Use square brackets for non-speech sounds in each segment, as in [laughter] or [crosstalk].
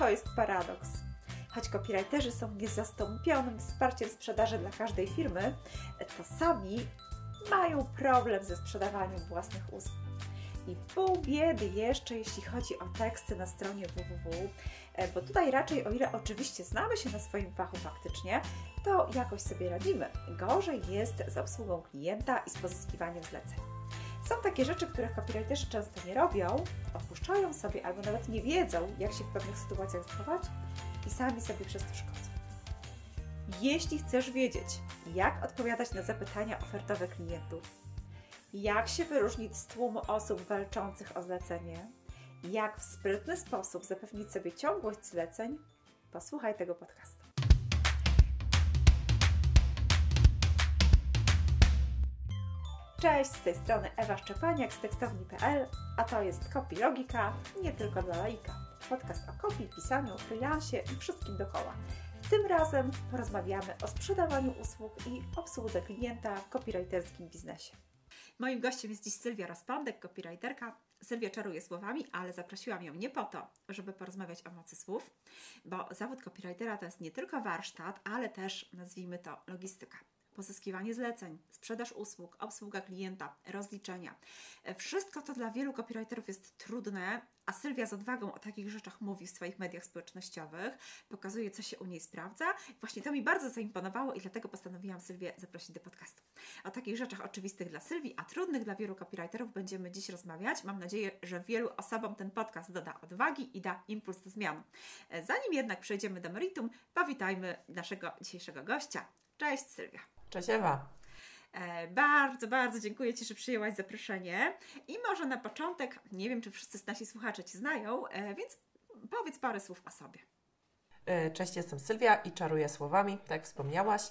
to jest paradoks. Choć copywriterzy są niezastąpionym wsparciem sprzedaży dla każdej firmy, to sami mają problem ze sprzedawaniem własnych usług. I pół biedy jeszcze, jeśli chodzi o teksty na stronie www, e, bo tutaj raczej, o ile oczywiście znamy się na swoim fachu faktycznie, to jakoś sobie radzimy. Gorzej jest z obsługą klienta i z pozyskiwaniem zleceń. Są takie rzeczy, których copywriterzy często nie robią, opuszczają sobie albo nawet nie wiedzą, jak się w pewnych sytuacjach zachować i sami sobie przez to szkodzą. Jeśli chcesz wiedzieć, jak odpowiadać na zapytania ofertowe klientów, jak się wyróżnić z tłumu osób walczących o zlecenie, jak w sprytny sposób zapewnić sobie ciągłość zleceń, posłuchaj tego podcastu. Cześć, z tej strony Ewa Szczepaniak z tekstowni.pl, a to jest Copy Logika, nie tylko dla laika. Podcast o kopii, pisaniu, freelancie i wszystkim dokoła. Tym razem porozmawiamy o sprzedawaniu usług i obsłudze klienta w copywriterskim biznesie. Moim gościem jest dziś Sylwia Rozpądek, copywriterka. Sylwia czaruje słowami, ale zaprosiłam ją nie po to, żeby porozmawiać o mocy słów, bo zawód copywritera to jest nie tylko warsztat, ale też, nazwijmy to, logistyka pozyskiwanie zleceń, sprzedaż usług, obsługa klienta, rozliczenia. Wszystko to dla wielu copywriterów jest trudne, a Sylwia z odwagą o takich rzeczach mówi w swoich mediach społecznościowych, pokazuje, co się u niej sprawdza. Właśnie to mi bardzo zaimponowało i dlatego postanowiłam Sylwię zaprosić do podcastu. O takich rzeczach oczywistych dla Sylwii, a trudnych dla wielu copywriterów będziemy dziś rozmawiać. Mam nadzieję, że wielu osobom ten podcast doda odwagi i da impuls do zmian. Zanim jednak przejdziemy do meritum, powitajmy naszego dzisiejszego gościa. Cześć Sylwia. Cześć Ewa. E, bardzo, bardzo dziękuję Ci, że przyjęłaś zaproszenie. I może na początek, nie wiem, czy wszyscy nasi słuchacze Cię znają, e, więc powiedz parę słów o sobie. E, cześć, jestem Sylwia i czaruję słowami, tak jak wspomniałaś.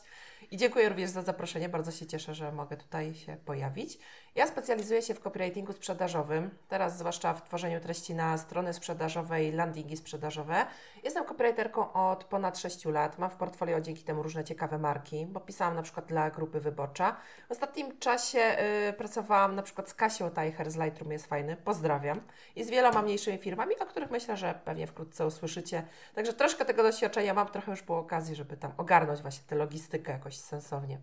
I dziękuję również za zaproszenie. Bardzo się cieszę, że mogę tutaj się pojawić. Ja specjalizuję się w copywritingu sprzedażowym, teraz zwłaszcza w tworzeniu treści na strony sprzedażowe i landingi sprzedażowe. Jestem copywriterką od ponad 6 lat. Mam w portfolio dzięki temu różne ciekawe marki, bo pisałam na przykład dla grupy Wyborcza. W ostatnim czasie y, pracowałam na przykład z Kasią Tajcher z Lightroom, jest fajny, pozdrawiam. I z wieloma mniejszymi firmami, o których myślę, że pewnie wkrótce usłyszycie. Także troszkę tego doświadczenia mam, trochę już było okazji, żeby tam ogarnąć właśnie tę logistykę jakoś sensownie.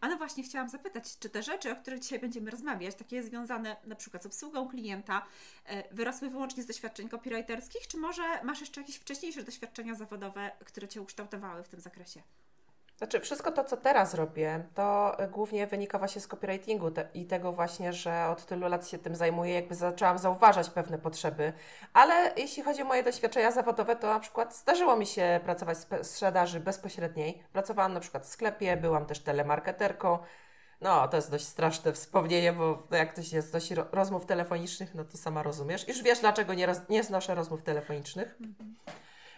A no właśnie, chciałam zapytać, czy te rzeczy, o których dzisiaj będziemy rozmawiać, takie związane na przykład z obsługą klienta, e, wyrosły wyłącznie z doświadczeń copywriterskich, czy może masz jeszcze jakieś wcześniejsze doświadczenia zawodowe, które Cię ukształtowały w tym zakresie? Znaczy, wszystko to, co teraz robię, to głównie wynika właśnie z copywritingu te, i tego właśnie, że od tylu lat się tym zajmuję, jakby zaczęłam zauważać pewne potrzeby. Ale jeśli chodzi o moje doświadczenia zawodowe, to na przykład zdarzyło mi się pracować w sprzedaży bezpośredniej. Pracowałam na przykład w sklepie, byłam też telemarketerką. No, to jest dość straszne wspomnienie, bo jak ktoś jest dość rozmów telefonicznych, no to sama rozumiesz. Już wiesz, dlaczego nie, roz, nie znoszę rozmów telefonicznych. Mhm.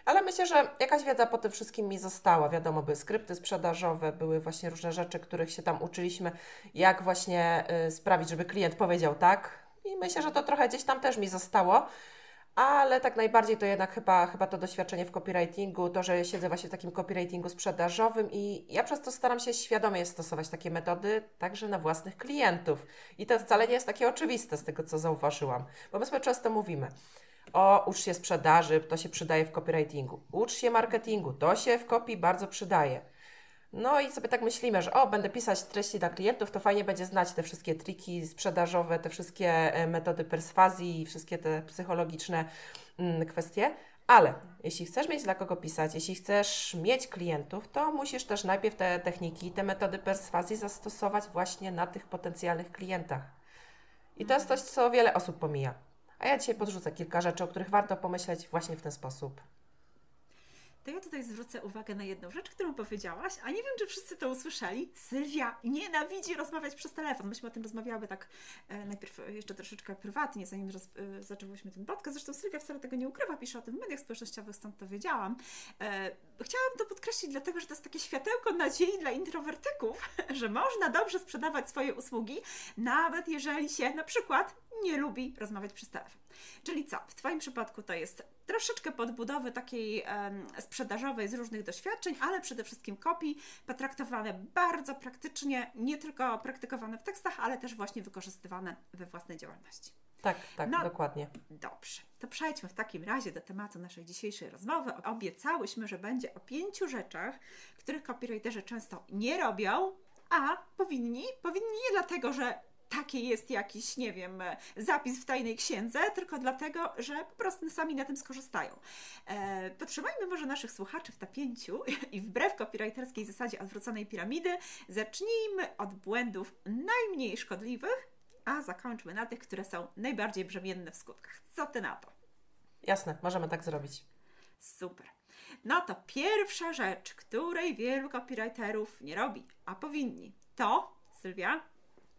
Ale myślę, że jakaś wiedza po tym wszystkim mi została. Wiadomo, były skrypty sprzedażowe, były właśnie różne rzeczy, których się tam uczyliśmy, jak właśnie y, sprawić, żeby klient powiedział tak. I myślę, że to trochę gdzieś tam też mi zostało. Ale tak najbardziej to jednak chyba, chyba to doświadczenie w copywritingu, to, że siedzę właśnie w takim copywritingu sprzedażowym i ja przez to staram się świadomie stosować takie metody także na własnych klientów. I to wcale nie jest takie oczywiste z tego, co zauważyłam. Bo my sobie często mówimy, o, ucz się sprzedaży, to się przydaje w copywritingu. Ucz się marketingu, to się w kopii bardzo przydaje. No i sobie tak myślimy, że o, będę pisać treści dla klientów, to fajnie będzie znać te wszystkie triki sprzedażowe, te wszystkie e, metody perswazji wszystkie te psychologiczne mm, kwestie. Ale jeśli chcesz mieć dla kogo pisać, jeśli chcesz mieć klientów, to musisz też najpierw te techniki, te metody perswazji zastosować właśnie na tych potencjalnych klientach. I to jest coś, co wiele osób pomija. A ja dzisiaj podrzucę kilka rzeczy, o których warto pomyśleć właśnie w ten sposób to ja tutaj zwrócę uwagę na jedną rzecz, którą powiedziałaś, a nie wiem, czy wszyscy to usłyszeli. Sylwia nienawidzi rozmawiać przez telefon. Myśmy o tym rozmawiały tak e, najpierw jeszcze troszeczkę prywatnie, zanim roz, e, zaczęłyśmy ten podcast. Zresztą Sylwia wcale tego nie ukrywa, pisze o tym w mediach społecznościowych, stąd to wiedziałam. E, chciałam to podkreślić, dlatego że to jest takie światełko nadziei dla introwertyków, [laughs] że można dobrze sprzedawać swoje usługi, nawet jeżeli się na przykład nie lubi rozmawiać przez telefon. Czyli co? W Twoim przypadku to jest troszeczkę podbudowy takiej sprzedażowej z różnych doświadczeń, ale przede wszystkim kopii, potraktowane bardzo praktycznie, nie tylko praktykowane w tekstach, ale też właśnie wykorzystywane we własnej działalności. Tak, tak, no, dokładnie. Dobrze. To przejdźmy w takim razie do tematu naszej dzisiejszej rozmowy. Obiecałyśmy, że będzie o pięciu rzeczach, których copywriterzy często nie robią, a powinni. Powinni nie dlatego, że taki jest jakiś, nie wiem, zapis w tajnej księdze, tylko dlatego, że po prostu sami na tym skorzystają. E, potrzymajmy może naszych słuchaczy w napięciu [laughs] i wbrew copywriterskiej zasadzie odwróconej piramidy, zacznijmy od błędów najmniej szkodliwych, a zakończmy na tych, które są najbardziej brzemienne w skutkach. Co ty na to? Jasne, możemy tak zrobić. Super. No to pierwsza rzecz, której wielu copywriterów nie robi, a powinni, to, Sylwia?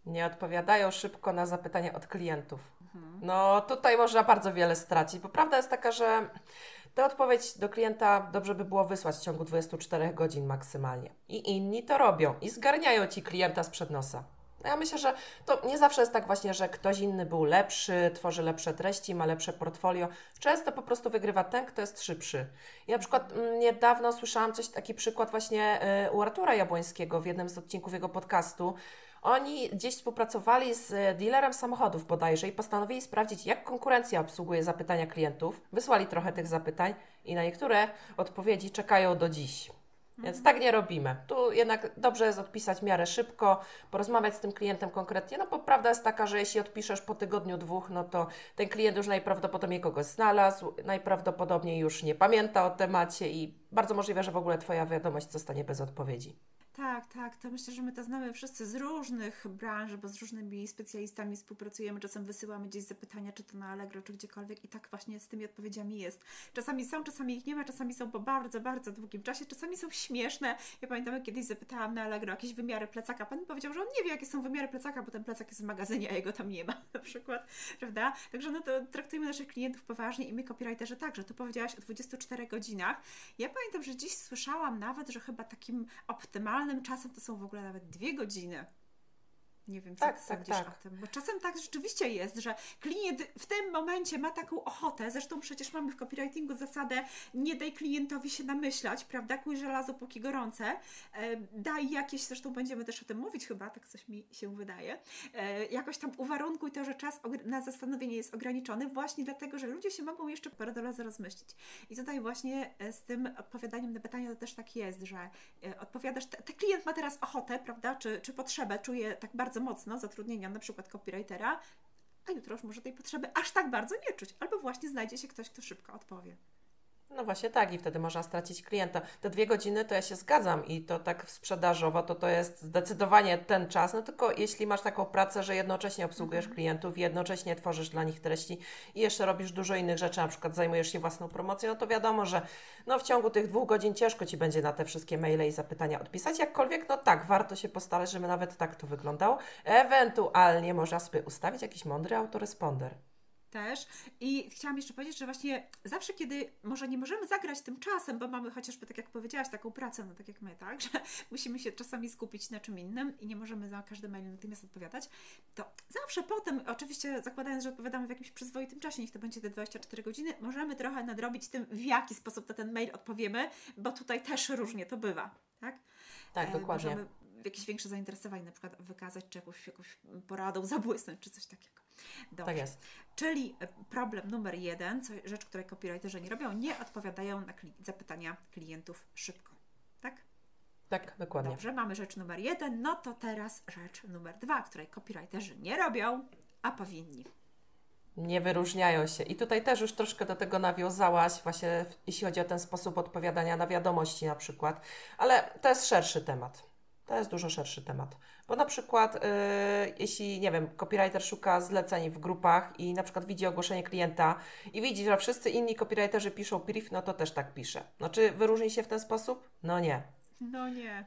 Nie odpowiadają szybko na zapytania od klientów. Mhm. No tutaj można bardzo wiele stracić, bo prawda jest taka, że tę odpowiedź do klienta dobrze by było wysłać w ciągu 24 godzin maksymalnie. I inni to robią i zgarniają ci klienta sprzed nosa. Ja myślę, że to nie zawsze jest tak właśnie, że ktoś inny był lepszy, tworzy lepsze treści, ma lepsze portfolio. Często po prostu wygrywa ten, kto jest szybszy. Ja na przykład mm, niedawno słyszałam coś, taki przykład właśnie y, u Artura Jabłońskiego w jednym z odcinków jego podcastu. Oni gdzieś współpracowali z y, dealerem samochodów bodajże i postanowili sprawdzić, jak konkurencja obsługuje zapytania klientów. Wysłali trochę tych zapytań i na niektóre odpowiedzi czekają do dziś. Więc tak nie robimy. Tu jednak dobrze jest odpisać w miarę szybko, porozmawiać z tym klientem konkretnie, no bo prawda jest taka, że jeśli odpiszesz po tygodniu, dwóch, no to ten klient już najprawdopodobniej kogoś znalazł, najprawdopodobniej już nie pamięta o temacie i bardzo możliwe, że w ogóle Twoja wiadomość zostanie bez odpowiedzi. Tak, tak, to myślę, że my to znamy wszyscy z różnych branż, bo z różnymi specjalistami współpracujemy, czasem wysyłamy gdzieś zapytania, czy to na Allegro, czy gdziekolwiek i tak właśnie z tymi odpowiedziami jest. Czasami są, czasami ich nie ma, czasami są po bardzo, bardzo długim czasie, czasami są śmieszne. Ja pamiętam, kiedyś zapytałam na Allegro jakieś wymiary plecaka, pan powiedział, że on nie wie, jakie są wymiary plecaka, bo ten plecak jest w magazynie, a jego tam nie ma, [laughs] na przykład, prawda? Także no to traktujemy naszych klientów poważnie i my copywriterzy także. Tu powiedziałaś o 24 godzinach. Ja pamiętam, że dziś słyszałam nawet, że chyba takim optymalnym czasem to są w ogóle nawet dwie godziny. Nie wiem, co tak, ty tak, sądzisz tak. o tym, bo czasem tak rzeczywiście jest, że klient w tym momencie ma taką ochotę, zresztą przecież mamy w copywritingu zasadę nie daj klientowi się namyślać, prawda, kuj żelazo póki gorące, e, daj jakieś, zresztą będziemy też o tym mówić chyba, tak coś mi się wydaje, e, jakoś tam uwarunkuj to, że czas na zastanowienie jest ograniczony właśnie dlatego, że ludzie się mogą jeszcze parę razy rozmyślić. I tutaj właśnie e, z tym odpowiadaniem na pytania to też tak jest, że odpowiadasz, ten klient ma teraz ochotę, prawda, czy, czy potrzebę, czuje tak bardzo bardzo mocno zatrudnienia na przykład copywritera, a jutro już może tej potrzeby aż tak bardzo nie czuć. Albo właśnie znajdzie się ktoś, kto szybko odpowie. No właśnie tak i wtedy można stracić klienta. Te dwie godziny to ja się zgadzam i to tak sprzedażowo to to jest zdecydowanie ten czas, no tylko jeśli masz taką pracę, że jednocześnie obsługujesz mhm. klientów, jednocześnie tworzysz dla nich treści i jeszcze robisz dużo innych rzeczy, na przykład zajmujesz się własną promocją, no to wiadomo, że no w ciągu tych dwóch godzin ciężko Ci będzie na te wszystkie maile i zapytania odpisać, jakkolwiek no tak, warto się postarać, żeby nawet tak to wyglądało. Ewentualnie można sobie ustawić jakiś mądry autoresponder też. I chciałam jeszcze powiedzieć, że właśnie zawsze, kiedy może nie możemy zagrać tym czasem, bo mamy chociażby, tak jak powiedziałaś, taką pracę, no tak jak my, tak, [laughs] że musimy się czasami skupić na czym innym i nie możemy za każdy mail natychmiast odpowiadać, to zawsze potem, oczywiście zakładając, że odpowiadamy w jakimś przyzwoitym czasie, niech to będzie te 24 godziny, możemy trochę nadrobić tym, w jaki sposób na ten mail odpowiemy, bo tutaj też różnie to bywa, tak? Tak, e, dokładnie. Możemy jakieś większe zainteresowanie na przykład wykazać, czy jakąś, jakąś poradą zabłysnąć, czy coś takiego. Dobrze. Tak jest. Czyli e, problem numer jeden, co, rzecz, której copywriterzy nie robią, nie odpowiadają na kli zapytania klientów szybko. Tak? Tak, dokładnie. Dobrze, mamy rzecz numer jeden, no to teraz rzecz numer dwa, której copywriterzy nie robią, a powinni. Nie wyróżniają się. I tutaj też już troszkę do tego nawiązałaś, właśnie jeśli chodzi o ten sposób odpowiadania na wiadomości na przykład, ale to jest szerszy temat. To jest dużo szerszy temat. Bo na przykład, yy, jeśli, nie wiem, copywriter szuka zleceń w grupach i na przykład widzi ogłoszenie klienta i widzi, że wszyscy inni copywriterzy piszą brief, no to też tak pisze. No czy wyróżni się w ten sposób? No nie. No nie.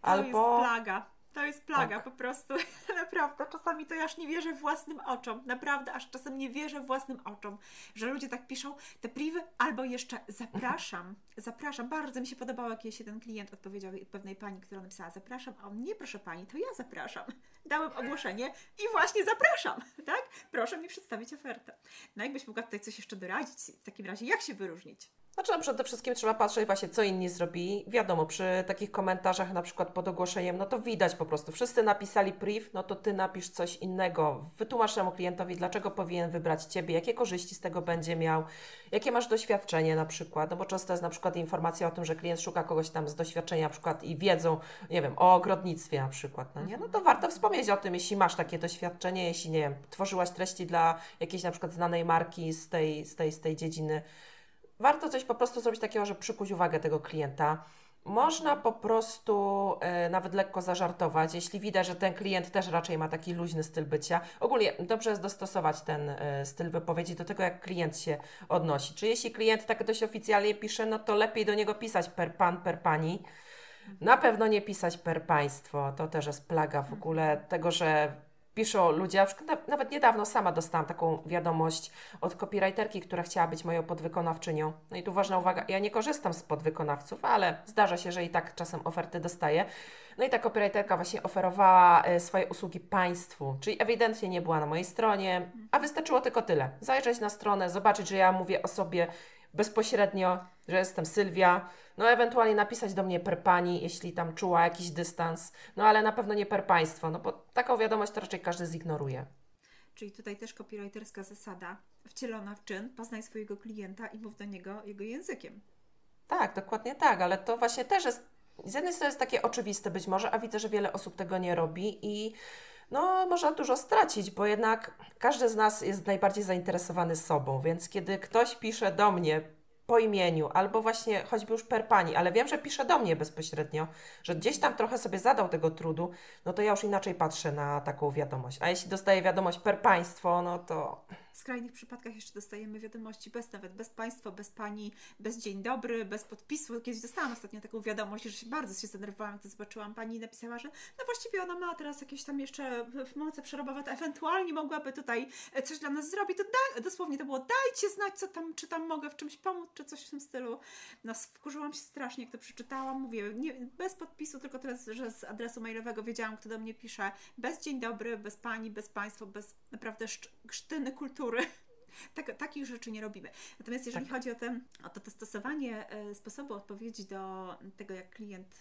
To Albo... jest plaga. To jest plaga tak. po prostu. [laughs] Naprawdę, czasami to ja aż nie wierzę własnym oczom. Naprawdę, aż czasem nie wierzę własnym oczom, że ludzie tak piszą te priwy, albo jeszcze zapraszam, [laughs] zapraszam. Bardzo mi się podobało, jak ten klient odpowiedział pewnej pani, która napisała zapraszam, a on nie, proszę pani, to ja zapraszam. Dałem ogłoszenie i właśnie zapraszam, [laughs] tak? Proszę mi przedstawić ofertę. No jakbyś mogła tutaj coś jeszcze doradzić w takim razie, jak się wyróżnić? Znaczy, no przede wszystkim trzeba patrzeć właśnie, co inni zrobili. Wiadomo, przy takich komentarzach, na przykład pod ogłoszeniem, no to widać po prostu. Wszyscy napisali brief, no to ty napisz coś innego. Wytłumacz temu klientowi, dlaczego powinien wybrać ciebie, jakie korzyści z tego będzie miał, jakie masz doświadczenie na przykład. No bo często jest na przykład informacja o tym, że klient szuka kogoś tam z doświadczenia na przykład i wiedzą, nie wiem, o ogrodnictwie na przykład, no nie? No to warto wspomnieć o tym, jeśli masz takie doświadczenie, jeśli, nie wiem, tworzyłaś treści dla jakiejś na przykład znanej marki z tej, z tej, z tej dziedziny warto coś po prostu zrobić takiego, żeby przykuć uwagę tego klienta. Można po prostu e, nawet lekko zażartować, jeśli widać, że ten klient też raczej ma taki luźny styl bycia. Ogólnie dobrze jest dostosować ten e, styl wypowiedzi do tego, jak klient się odnosi. Czy jeśli klient tak dość oficjalnie pisze, no to lepiej do niego pisać per pan, per pani. Na pewno nie pisać per państwo. To też jest plaga w ogóle tego, że piszą ludzie, na nawet niedawno sama dostałam taką wiadomość od copywriterki, która chciała być moją podwykonawczynią. No i tu ważna uwaga, ja nie korzystam z podwykonawców, ale zdarza się, że i tak czasem oferty dostaję. No i ta copywriterka właśnie oferowała e, swoje usługi państwu, czyli ewidentnie nie była na mojej stronie, a wystarczyło tylko tyle. Zajrzeć na stronę, zobaczyć, że ja mówię o sobie bezpośrednio, że jestem Sylwia, no ewentualnie napisać do mnie per pani, jeśli tam czuła jakiś dystans, no ale na pewno nie per państwo, no bo taką wiadomość to raczej każdy zignoruje. Czyli tutaj też copywriterska zasada wcielona w czyn, poznaj swojego klienta i mów do niego jego językiem. Tak, dokładnie tak, ale to właśnie też jest, z jednej strony jest takie oczywiste być może, a widzę, że wiele osób tego nie robi i no, można dużo stracić, bo jednak każdy z nas jest najbardziej zainteresowany sobą, więc kiedy ktoś pisze do mnie po imieniu, albo właśnie choćby już per pani, ale wiem, że pisze do mnie bezpośrednio, że gdzieś tam trochę sobie zadał tego trudu, no to ja już inaczej patrzę na taką wiadomość. A jeśli dostaję wiadomość per państwo, no to w skrajnych przypadkach jeszcze dostajemy wiadomości bez nawet bez Państwa, bez Pani, bez dzień dobry, bez podpisu. Kiedyś dostałam ostatnio taką wiadomość, że się bardzo się zdenerwowałam, gdy zobaczyłam Pani i napisała, że no właściwie ona ma teraz jakieś tam jeszcze moce przerobowe, to ewentualnie mogłaby tutaj e, coś dla nas zrobić. To da, dosłownie to było dajcie znać, co tam, czy tam mogę w czymś pomóc, czy coś w tym stylu. No wkurzyłam się strasznie, jak to przeczytałam. Mówię, nie, bez podpisu, tylko teraz, że z adresu mailowego wiedziałam, kto do mnie pisze. Bez dzień dobry, bez Pani, bez Państwa, bez naprawdę sztyny kultury kultury. [laughs] Tak, takich rzeczy nie robimy. Natomiast jeżeli tak. chodzi o, ten, o to, to stosowanie e, sposobu odpowiedzi do tego, jak klient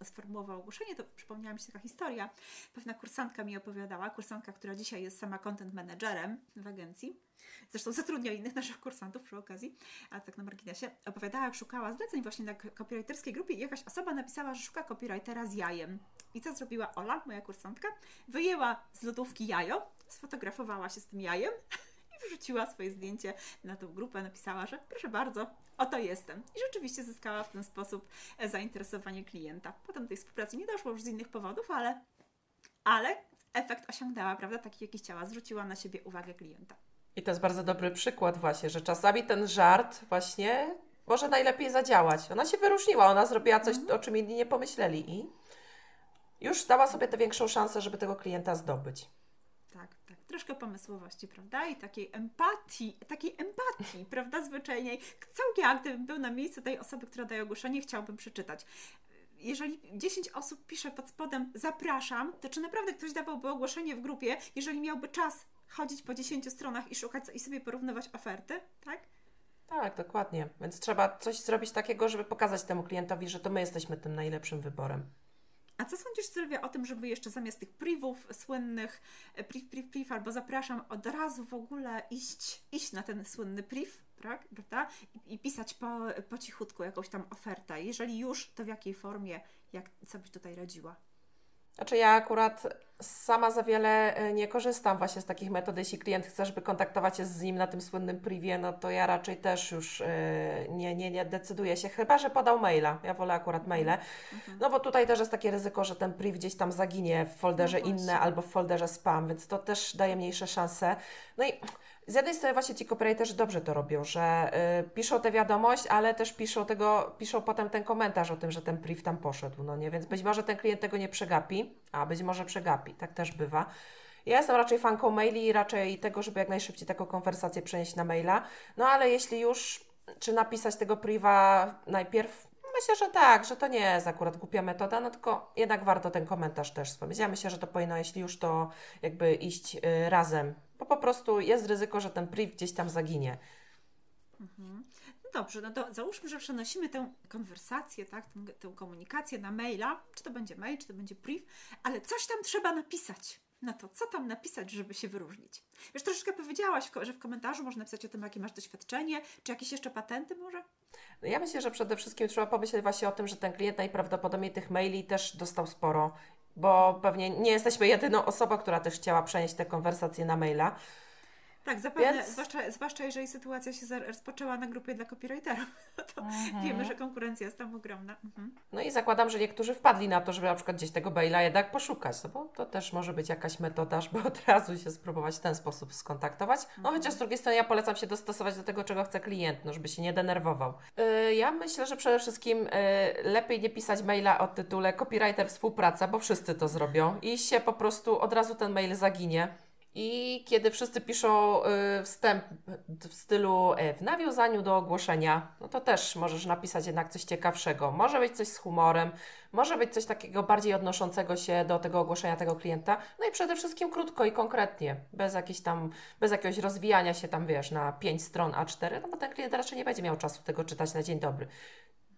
e, sformułował ogłoszenie, to przypomniała mi się taka historia. Pewna kursantka mi opowiadała, kursantka, która dzisiaj jest sama content managerem w agencji, zresztą zatrudnia innych naszych kursantów przy okazji, a tak na marginesie, opowiadała, jak szukała zleceń właśnie na copywriterskiej grupie i jakaś osoba napisała, że szuka copywritera z jajem. I co zrobiła Ola, moja kursantka? Wyjęła z lodówki jajo, sfotografowała się z tym jajem [laughs] wrzuciła swoje zdjęcie na tą grupę, napisała, że proszę bardzo, oto jestem. I rzeczywiście zyskała w ten sposób e, zainteresowanie klienta. Potem tej współpracy nie doszło już z innych powodów, ale, ale efekt osiągnęła, prawda? Taki jaki chciała, zwróciła na siebie uwagę klienta. I to jest bardzo dobry przykład właśnie, że czasami ten żart właśnie może najlepiej zadziałać. Ona się wyróżniła, ona zrobiła coś, -hmm. o czym inni nie pomyśleli i już dała sobie tę większą szansę, żeby tego klienta zdobyć troszkę pomysłowości, prawda? I takiej empatii, takiej empatii, [laughs] prawda? Zwyczajnie. Cały ja, gdybym był na miejscu tej osoby, która daje ogłoszenie, chciałbym przeczytać. Jeżeli 10 osób pisze pod spodem zapraszam, to czy naprawdę ktoś dawałby ogłoszenie w grupie, jeżeli miałby czas chodzić po 10 stronach i szukać i sobie porównywać oferty, tak? Tak, dokładnie. Więc trzeba coś zrobić takiego, żeby pokazać temu klientowi, że to my jesteśmy tym najlepszym wyborem. A co sądzisz, Sylwia, o tym, żeby jeszcze zamiast tych privów słynnych, e, priv, priv, priv, albo zapraszam od razu w ogóle iść, iść na ten słynny priv, prawda? I, i pisać po, po cichutku jakąś tam ofertę. Jeżeli już, to w jakiej formie, jak, co byś tutaj radziła? Znaczy ja akurat sama za wiele e, nie korzystam właśnie z takich metod. Jeśli klient chce, żeby kontaktować się z nim na tym słynnym privie, no to ja raczej też już e, nie, nie, nie decyduję się, chyba że podał maila. Ja wolę akurat maile. Mhm. No bo tutaj też jest takie ryzyko, że ten priv gdzieś tam zaginie w folderze no inne albo w folderze spam, więc to też daje mniejsze szanse. No i z jednej strony właśnie ci copywriterzy dobrze to robią, że y, piszą tę wiadomość, ale też piszą tego, piszą potem ten komentarz o tym, że ten brief tam poszedł, no nie? Więc być może ten klient tego nie przegapi, a być może przegapi, tak też bywa. Ja jestem raczej fanką maili i raczej tego, żeby jak najszybciej taką konwersację przenieść na maila. No ale jeśli już, czy napisać tego priva najpierw, myślę, że tak, że to nie jest akurat głupia metoda, no tylko jednak warto ten komentarz też wspomnieć. Ja myślę, że to powinno, jeśli już to jakby iść y, razem bo po prostu jest ryzyko, że ten priv gdzieś tam zaginie. Mhm. No dobrze, no to załóżmy, że przenosimy tę konwersację, tak, tę, tę komunikację na maila, czy to będzie mail, czy to będzie brief, ale coś tam trzeba napisać. No to co tam napisać, żeby się wyróżnić? Wiesz, troszeczkę powiedziałaś, że w komentarzu można napisać o tym, jakie masz doświadczenie, czy jakieś jeszcze patenty może? No ja myślę, że przede wszystkim trzeba pomyśleć właśnie o tym, że ten klient najprawdopodobniej tych maili też dostał sporo, bo pewnie nie jesteśmy jedyną osobą, która też chciała przenieść te konwersacje na maila. Tak, zapewne, Więc... zwłaszcza, zwłaszcza jeżeli sytuacja się rozpoczęła na grupie dla copywriterów, [laughs] to mhm. wiemy, że konkurencja jest tam ogromna. Mhm. No i zakładam, że niektórzy wpadli na to, żeby na przykład gdzieś tego maila jednak poszukać, no bo to też może być jakaś metoda, żeby od razu się spróbować w ten sposób skontaktować. No mhm. chociaż z drugiej strony ja polecam się dostosować do tego, czego chce klient, no żeby się nie denerwował. Yy, ja myślę, że przede wszystkim yy, lepiej nie pisać maila o tytule copywriter współpraca, bo wszyscy to zrobią i się po prostu od razu ten mail zaginie i kiedy wszyscy piszą y, wstęp w stylu y, w nawiązaniu do ogłoszenia, no to też możesz napisać jednak coś ciekawszego. Może być coś z humorem, może być coś takiego bardziej odnoszącego się do tego ogłoszenia tego klienta. No i przede wszystkim krótko i konkretnie, bez jakiejś tam, bez jakiegoś rozwijania się tam, wiesz, na 5 stron A4, no bo ten klient raczej nie będzie miał czasu tego czytać na dzień dobry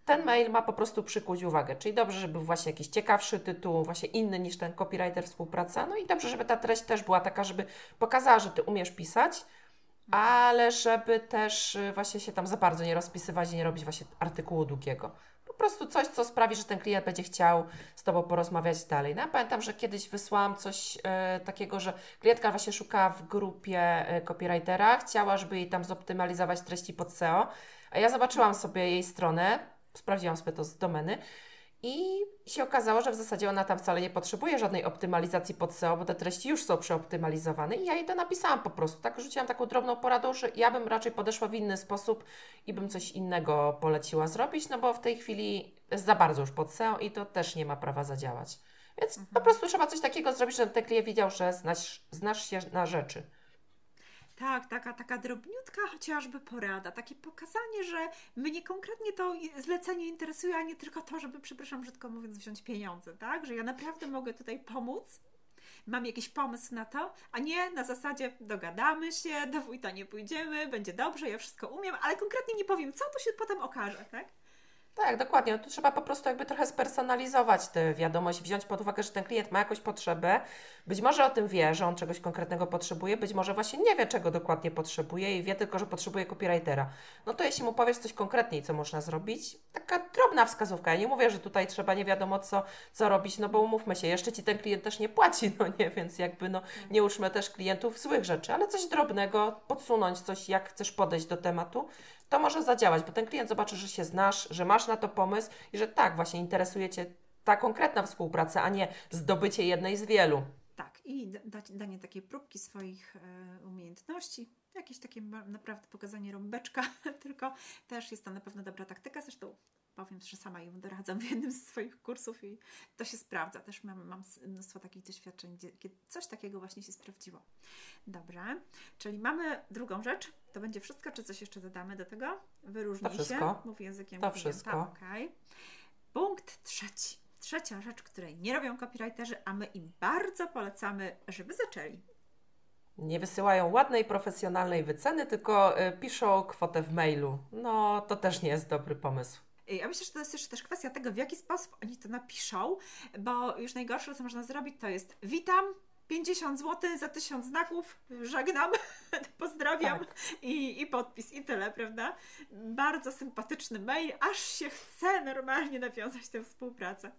ten mail ma po prostu przykuć uwagę. Czyli dobrze, żeby właśnie jakiś ciekawszy tytuł, właśnie inny niż ten copywriter współpraca. No i dobrze, żeby ta treść też była taka, żeby pokazała, że ty umiesz pisać, ale żeby też y, właśnie się tam za bardzo nie rozpisywać i nie robić właśnie artykułu długiego. Po prostu coś, co sprawi, że ten klient będzie chciał z Tobą porozmawiać dalej. No ja pamiętam, że kiedyś wysłałam coś e, takiego, że klientka właśnie szukała w grupie e, copywritera, chciała, żeby jej tam zoptymalizować treści pod SEO, a ja zobaczyłam sobie jej stronę, sprawdziłam sobie to z domeny i się okazało, że w zasadzie ona tam wcale nie potrzebuje żadnej optymalizacji pod SEO, bo te treści już są przeoptymalizowane i ja jej to napisałam po prostu. Tak rzuciłam taką drobną poradą, że ja bym raczej podeszła w inny sposób i bym coś innego poleciła zrobić, no bo w tej chwili jest za bardzo już pod SEO i to też nie ma prawa zadziałać. Więc mhm. po prostu trzeba coś takiego zrobić, żeby ten klient wiedział, że znasz, znasz się na rzeczy. Tak, taka, taka drobniutka chociażby porada, takie pokazanie, że mnie konkretnie to zlecenie interesuje, a nie tylko to, żeby, przepraszam brzydko mówiąc, wziąć pieniądze, tak? Że ja naprawdę mogę tutaj pomóc, mam jakiś pomysł na to, a nie na zasadzie dogadamy się, do wójta nie pójdziemy, będzie dobrze, ja wszystko umiem, ale konkretnie nie powiem, co to się potem okaże, tak? Tak, dokładnie. No tu trzeba po prostu jakby trochę spersonalizować tę wiadomość, wziąć pod uwagę, że ten klient ma jakąś potrzebę. Być może o tym wie, że on czegoś konkretnego potrzebuje, być może właśnie nie wie, czego dokładnie potrzebuje i wie tylko, że potrzebuje copywritera. No to jeśli mu powiesz coś konkretniej, co można zrobić, taka drobna wskazówka. Ja nie mówię, że tutaj trzeba nie wiadomo co, co robić, no bo umówmy się, jeszcze Ci ten klient też nie płaci, [laughs] no nie, więc jakby no nie uczmy też klientów złych rzeczy, ale coś drobnego, podsunąć coś, jak chcesz podejść do tematu, to może zadziałać, bo ten klient zobaczy, że się znasz, że masz na to pomysł i że tak, właśnie interesuje Cię ta konkretna współpraca, a nie zdobycie jednej z wielu. Tak, i danie takiej próbki swoich e, umiejętności, jakieś takie naprawdę pokazanie rąbeczka, [laughs] tylko też jest to na pewno dobra taktyka. Zresztą powiem, że sama ją doradzam w jednym z swoich kursów i to się sprawdza. Też mam, mam mnóstwo takich doświadczeń, gdzie, gdzie coś takiego właśnie się sprawdziło. Dobrze, czyli mamy drugą rzecz. To będzie wszystko, czy coś jeszcze dodamy do tego? Wyróżnij się. Mów językiem To klienta. wszystko. Okay. Punkt trzeci. Trzecia rzecz, której nie robią copywriterzy, a my im bardzo polecamy, żeby zaczęli. Nie wysyłają ładnej, profesjonalnej wyceny, tylko y, piszą kwotę w mailu. No, to też nie jest dobry pomysł. Ja myślę, że to jest jeszcze też kwestia tego, w jaki sposób oni to napiszą, bo już najgorsze, co można zrobić, to jest witam, 50 zł za 1000 znaków, żegnam, [laughs] pozdrawiam tak. i, i podpis i tyle, prawda? Bardzo sympatyczny mail, aż się chce normalnie nawiązać tę współpracę.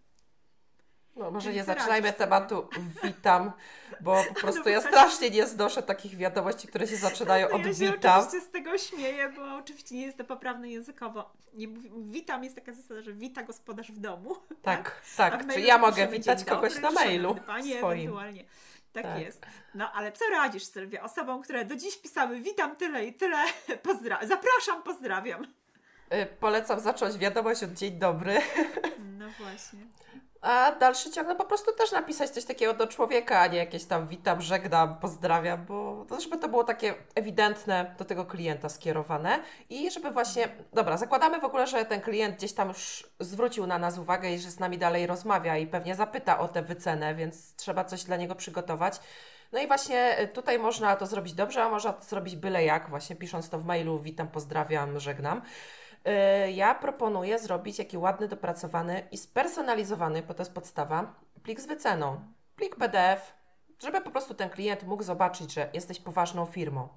No może nie zaczynajmy tematu witam, bo po [laughs] prostu no ja strasznie nie znoszę takich wiadomości, które się zaczynają no, od ja się witam. oczywiście z tego śmieję, bo oczywiście nie jest to poprawne językowo. Nie, witam jest taka zasada, że wita gospodarz w domu. Tak, [laughs] tak. tak. Czyli ja mogę witać kogoś dobry, na mailu Panie, swoim. ewentualnie. Tak, tak, jest. No ale co radzisz, Sylwia, osobom, które do dziś pisały witam tyle i tyle, [laughs] pozdra zapraszam, pozdrawiam. Y, polecam zacząć wiadomość od dzień dobry. No właśnie. A dalszy ciąg, no po prostu też napisać coś takiego do człowieka, a nie jakieś tam witam, żegnam, pozdrawiam, bo to żeby to było takie ewidentne do tego klienta skierowane i żeby właśnie, dobra, zakładamy w ogóle, że ten klient gdzieś tam już zwrócił na nas uwagę i że z nami dalej rozmawia i pewnie zapyta o tę wycenę, więc trzeba coś dla niego przygotować. No i właśnie tutaj można to zrobić dobrze, a można to zrobić byle jak, właśnie pisząc to w mailu, witam, pozdrawiam, żegnam. Yy, ja proponuję zrobić taki ładny, dopracowany i spersonalizowany, bo to jest podstawa, plik z wyceną. Plik PDF, żeby po prostu ten klient mógł zobaczyć, że jesteś poważną firmą.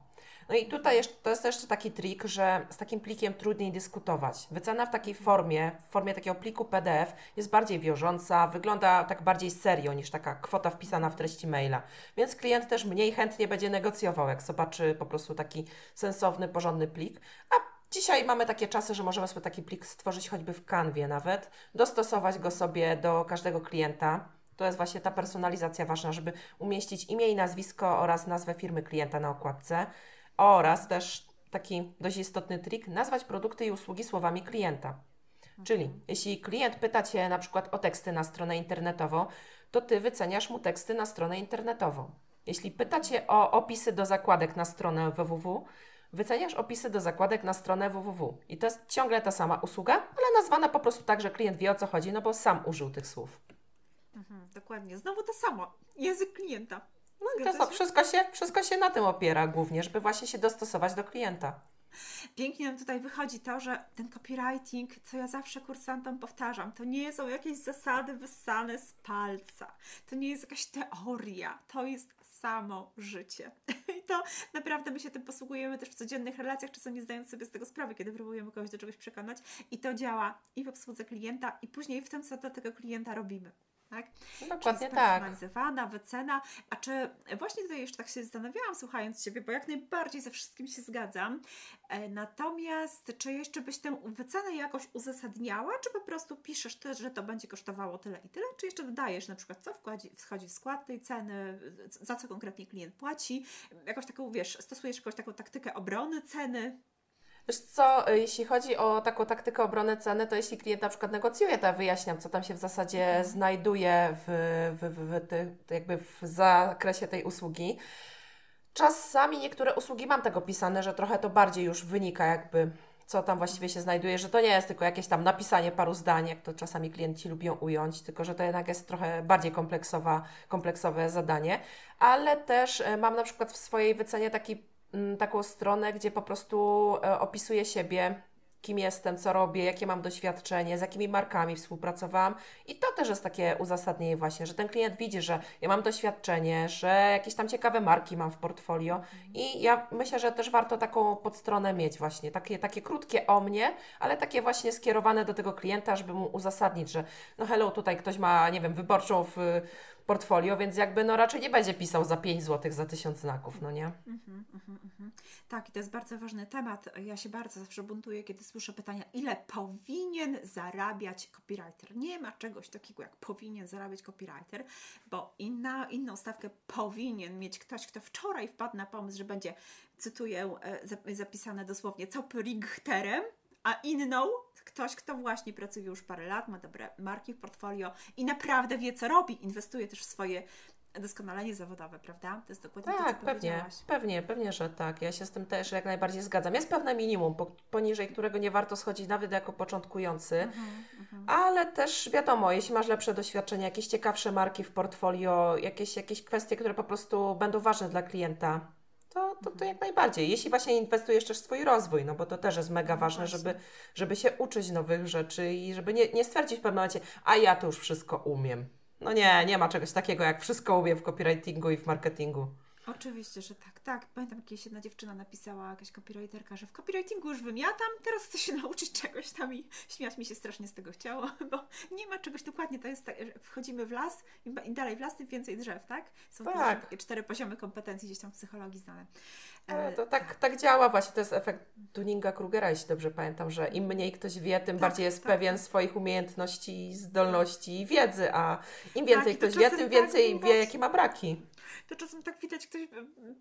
No i tutaj jeszcze, to jest jeszcze taki trik, że z takim plikiem trudniej dyskutować. Wycena w takiej formie, w formie takiego pliku PDF jest bardziej wiążąca, wygląda tak bardziej serio niż taka kwota wpisana w treści maila. Więc klient też mniej chętnie będzie negocjował, jak zobaczy po prostu taki sensowny, porządny plik. A Dzisiaj mamy takie czasy, że możemy sobie taki plik stworzyć choćby w kanwie nawet, dostosować go sobie do każdego klienta. To jest właśnie ta personalizacja ważna, żeby umieścić imię i nazwisko oraz nazwę firmy klienta na okładce. Oraz też taki dość istotny trik, nazwać produkty i usługi słowami klienta. Czyli jeśli klient pyta Cię na przykład o teksty na stronę internetową, to Ty wyceniasz mu teksty na stronę internetową. Jeśli pyta Cię o opisy do zakładek na stronę www, wyceniasz opisy do zakładek na stronę www. I to jest ciągle ta sama usługa, ale nazwana po prostu tak, że klient wie o co chodzi, no bo sam użył tych słów. Mhm, dokładnie. Znowu to samo. Język klienta. No i to co, wszystko się, wszystko się na tym opiera głównie, żeby właśnie się dostosować do klienta. Pięknie nam tutaj wychodzi to, że ten copywriting, co ja zawsze kursantom powtarzam, to nie są jakieś zasady wyssane z palca. To nie jest jakaś teoria. To jest samo życie. [laughs] I to naprawdę my się tym posługujemy też w codziennych relacjach, czasem nie zdając sobie z tego sprawy, kiedy próbujemy kogoś do czegoś przekonać. I to działa i w obsłudze klienta, i później w tym, co dla tego klienta robimy tak? No, dokładnie tak. wycena. A czy właśnie tutaj jeszcze tak się zastanawiałam, słuchając Ciebie, bo jak najbardziej ze wszystkim się zgadzam. E, natomiast czy jeszcze byś tę wycenę jakoś uzasadniała, czy po prostu piszesz też, że to będzie kosztowało tyle i tyle, czy jeszcze dodajesz na przykład, co wchodzi, wchodzi w skład tej ceny, za co konkretnie klient płaci, jakoś taką, wiesz, stosujesz jakąś taką taktykę obrony ceny? Wiesz co, y, jeśli chodzi o taką taktykę obrony ceny, to jeśli klient na przykład negocjuje, to ja wyjaśniam, co tam się w zasadzie mhm. znajduje w, w, w, w, jakby w zakresie tej usługi. Czasami niektóre usługi mam tego pisane, że trochę to bardziej już wynika jakby co tam właściwie się znajduje, że to nie jest tylko jakieś tam napisanie paru zdań, jak to czasami klienci lubią ująć, tylko że to jednak jest trochę bardziej kompleksowa, kompleksowe zadanie. Ale też e, mam na przykład w swojej wycenie taki taką stronę, gdzie po prostu e, opisuję siebie, kim jestem, co robię, jakie mam doświadczenie, z jakimi markami współpracowałam. I to też jest takie uzasadnienie właśnie, że ten klient widzi, że ja mam doświadczenie, że jakieś tam ciekawe marki mam w portfolio. I ja myślę, że też warto taką podstronę mieć właśnie, takie, takie krótkie o mnie, ale takie właśnie skierowane do tego klienta, żeby mu uzasadnić, że no hello, tutaj ktoś ma, nie wiem, wyborczą w portfolio, więc jakby no raczej nie będzie pisał za 5 zł za 1000 znaków, no nie? Mhm, mhm, mhm. Tak, i to jest bardzo ważny temat. Ja się bardzo zawsze buntuję, kiedy słyszę pytania, ile powinien zarabiać copywriter. Nie ma czegoś takiego jak powinien zarabiać copywriter, bo inna, inną stawkę powinien mieć ktoś, kto wczoraj wpadł na pomysł, że będzie, cytuję, e, zapisane dosłownie, copywriterem, a inną ktoś, kto właśnie pracuje już parę lat, ma dobre marki w portfolio i naprawdę wie, co robi, inwestuje też w swoje doskonalenie zawodowe, prawda? To jest dokładnie tak, to, co pewnie, pewnie, pewnie, że tak. Ja się z tym też jak najbardziej zgadzam. Jest pewne minimum, poniżej którego nie warto schodzić nawet jako początkujący, mhm, mhm. ale też wiadomo, jeśli masz lepsze doświadczenie, jakieś ciekawsze marki w portfolio, jakieś, jakieś kwestie, które po prostu będą ważne dla klienta, to, to, to jak najbardziej. Jeśli właśnie inwestujesz też w swój rozwój, no bo to też jest mega no ważne, żeby, żeby się uczyć nowych rzeczy i żeby nie, nie stwierdzić w pewnym momencie, a ja to już wszystko umiem. No nie, nie ma czegoś takiego jak wszystko umiem w copywritingu i w marketingu. Oczywiście, że tak, tak. Pamiętam, jak kiedyś jedna dziewczyna napisała, jakaś copywriterka, że w copywritingu już wymiatam, teraz chcę się [laughs] nauczyć czegoś tam i śmiać mi się strasznie z tego chciało, [laughs] bo nie ma czegoś dokładnie, to jest tak, że wchodzimy w las i dalej w las, tym więcej drzew, tak? Są tak. takie cztery poziomy kompetencji gdzieś tam w psychologii znane. E, to tak, tak działa właśnie, to jest efekt Dunninga-Krugera, jeśli dobrze pamiętam, że im mniej ktoś wie, tym tak, bardziej jest tak. pewien swoich umiejętności, zdolności i wiedzy, a im więcej tak, ktoś wie, tym więcej wie, jakie ma braki to czasem tak widać, ktoś,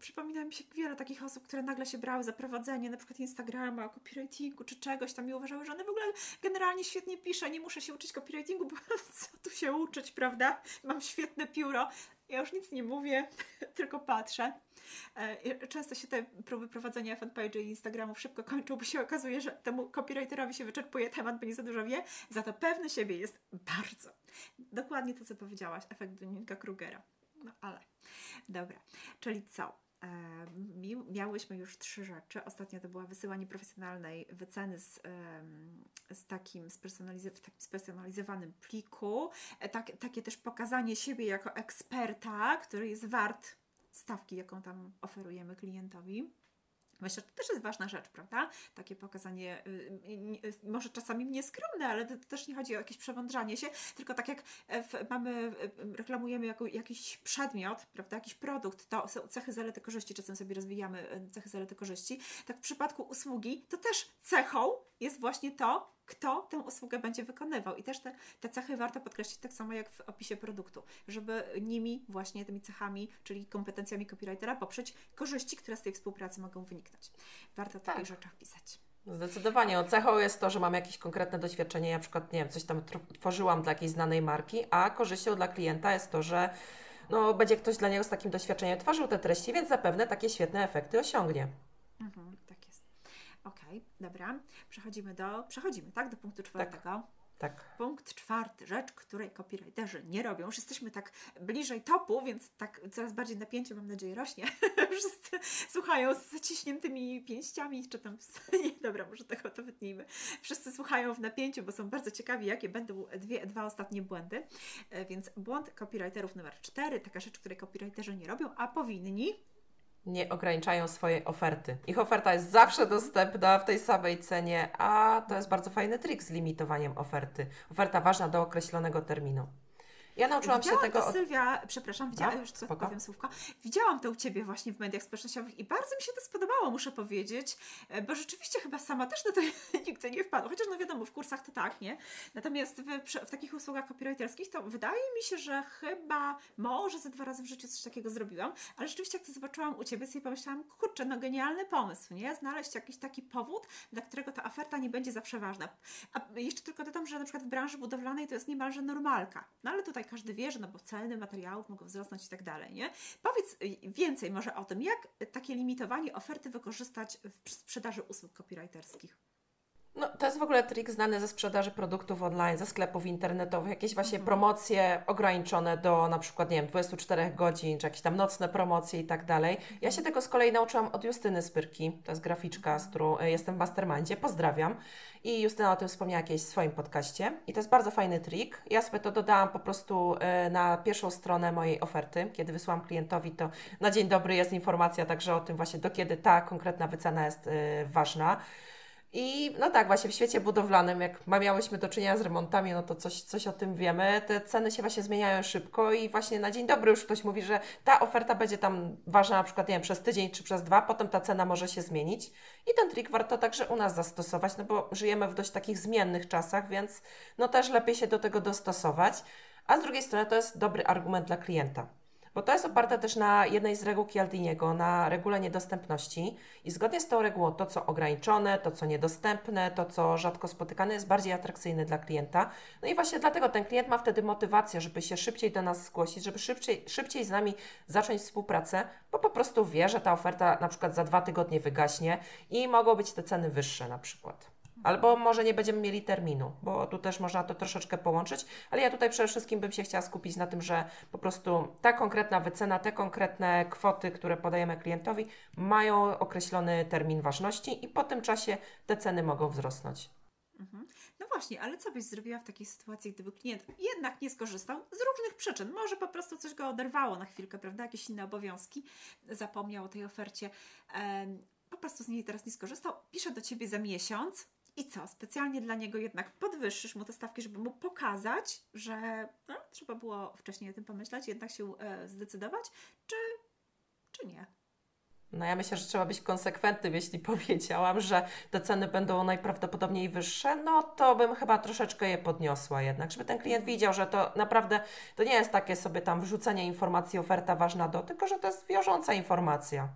przypomina mi się wiele takich osób, które nagle się brały za prowadzenie na przykład Instagrama, copywritingu czy czegoś tam i uważały, że one w ogóle generalnie świetnie pisze, nie muszę się uczyć copywritingu, bo [laughs] co tu się uczyć, prawda? Mam świetne pióro, ja już nic nie mówię, [laughs] tylko patrzę. E, często się te próby prowadzenia fanpage i Instagramów szybko kończą, bo się okazuje, że temu copywriterowi się wyczerpuje temat, bo nie za dużo wie. Za to pewny siebie jest bardzo. Dokładnie to, co powiedziałaś, efekt Dunninga Krugera. No ale Dobra, czyli co? miałyśmy już trzy rzeczy. Ostatnio to była wysyłanie profesjonalnej wyceny z, z takim, spersonaliz- w takim spersonalizowanym pliku. E, tak, takie też pokazanie siebie jako eksperta, który jest wart stawki, jaką tam oferujemy klientowi. Myślę, że to też jest ważna rzecz, prawda? Takie pokazanie, y, y, y, może czasami nieskromne, ale to, też nie chodzi o jakieś przemądrzanie się, tylko tak jak e, mamy, reklamujemy jakiś przedmiot, prawda, jakiś produkt, to są cechy, zalety, korzyści, czasem sobie rozwijamy cechy, zalety, korzyści, tak w przypadku usługi to też cechą jest właśnie to, kto tę usługę będzie wykonywał. I też te, te cechy warto podkreślić tak samo jak w opisie produktu, żeby nimi, właśnie tymi cechami, czyli kompetencjami copywritera, poprzeć korzyści, które z tej współpracy mogą wyniknąć. Warto o tak. takich rzeczach pisać. Zdecydowanie. Cechą jest to, że mam jakieś konkretne doświadczenie, ja na przykład, nie wiem, coś tam tworzyłam dla jakiejś znanej marki, a korzyścią dla klienta jest to, że no, będzie ktoś dla niego z takim doświadczeniem tworzył te treści, więc zapewne takie świetne efekty osiągnie. Mhm, Okej, okay, dobra. Przechodzimy do, przechodzimy, tak? Do punktu czwartego. Tak. Tak. Punkt czwarty, rzecz, której copywriterzy nie robią. Już jesteśmy tak bliżej topu, więc tak coraz bardziej napięcie, mam nadzieję, rośnie. [laughs] Wszyscy słuchają z zaciśniętymi pięściami, czy tam. [laughs] Nie, dobra, może tego to wytnijmy. Wszyscy słuchają w napięciu, bo są bardzo ciekawi, jakie będą dwie, dwa ostatnie błędy. E, więc błąd copywriterów numer cztery, taka rzecz, której copywriterzy nie robią, a powinni nie ograniczają swojej oferty. Ich oferta jest zawsze dostępna w tej samej cenie, a to jest bardzo fajny trik z limitowaniem oferty. Oferta ważna do określonego terminu. Ja nauczyłam Widziałam się tego. To, od... Sylwia, przepraszam, widziałam, no, już spoko. powiem słówko. Widziałam to u Ciebie właśnie w mediach społecznościowych i bardzo mi się to spodobało, muszę powiedzieć, e, bo rzeczywiście chyba sama też na to [laughs] nigdy nie wpadła. Chociaż no wiadomo, w kursach to tak, nie? Natomiast w, w takich usługach copywriterskich to wydaje mi się, że chyba może ze dwa razy w życiu coś takiego zrobiłam, ale rzeczywiście jak to zobaczyłam u Ciebie, sobie pomyślałam, kurczę, no genialny pomysł, nie? Znaleźć jakiś taki powód, dla którego ta oferta nie będzie zawsze ważna. A jeszcze tylko dodam, że na przykład w branży budowlanej to jest niemalże normalka. No ale tutaj każdy wie, że no bo ceny materiałów mogą wzrosnąć i tak dalej, nie? Powiedz y, więcej może o tym, jak takie limitowanie oferty wykorzystać w sprzedaży usług copywriterskich. No, to jest w ogóle trik znany ze sprzedaży produktów online, ze sklepów internetowych, jakieś właśnie mhm. promocje ograniczone do na przykład, nie wiem, 24 godzin, czy jakieś tam nocne promocje i tak dalej. Ja się tego z kolei nauczyłam od Justyny Spyrki, to jest graficzka, z którą e, jestem w mastermindzie, pozdrawiam. I Justyna o tym wspomniała jakieś w swoim podcaście i to jest bardzo fajny trik. Ja sobie to dodałam po prostu e, na pierwszą stronę mojej oferty. Kiedy wysłałam klientowi, to na dzień dobry jest informacja także o tym właśnie, do kiedy ta konkretna wycena jest e, ważna. I no tak, właśnie w świecie budowlanym, jak miałyśmy do czynienia z remontami, no to coś, coś o tym wiemy. Te ceny się właśnie zmieniają szybko i właśnie na dzień dobry już ktoś mówi, że ta oferta będzie tam ważna na przykład, nie wiem, przez tydzień czy przez dwa, potem ta cena może się zmienić. I ten trik warto także u nas zastosować, no bo żyjemy w dość takich zmiennych czasach, więc no też lepiej się do tego dostosować. A z drugiej strony to jest dobry argument dla klienta. Bo to jest oparte też na jednej z reguł Cialdiniego, na regule niedostępności i zgodnie z tą regułą to, co ograniczone, to, co niedostępne, to, co rzadko spotykane jest bardziej atrakcyjne dla klienta. No i właśnie dlatego ten klient ma wtedy motywację, żeby się szybciej do nas zgłosić, żeby szybciej, szybciej z nami zacząć współpracę, bo po prostu wie, że ta oferta na przykład za dwa tygodnie wygaśnie i mogą być te ceny wyższe na przykład. Albo może nie będziemy mieli terminu, bo tu też można to troszeczkę połączyć, ale ja tutaj przede wszystkim bym się chciała skupić na tym, że po prostu ta konkretna wycena, te konkretne kwoty, które podajemy klientowi, mają określony termin ważności i po tym czasie te ceny mogą wzrosnąć. Mhm. No właśnie, ale co byś zrobiła w takiej sytuacji, gdyby klient jednak nie skorzystał z różnych przyczyn? Może po prostu coś go oderwało na chwilkę, prawda? Jakieś inne obowiązki, zapomniał o tej ofercie, po prostu z niej teraz nie skorzystał, pisze do ciebie za miesiąc i co? Specjalnie dla niego jednak podwyższysz mu te stawki, żeby mu pokazać, że no, trzeba było wcześniej o tym pomyśleć, jednak się e, zdecydować, czy, czy nie? No ja myślę, że trzeba być konsekwentnym, jeśli [laughs] powiedziałam, że te ceny będą najprawdopodobniej wyższe, no to bym chyba troszeczkę je podniosła jednak, żeby ten klient widział, że to naprawdę to nie jest takie sobie tam wrzucenie informacji, oferta ważna do, tylko że to jest wiążąca informacja.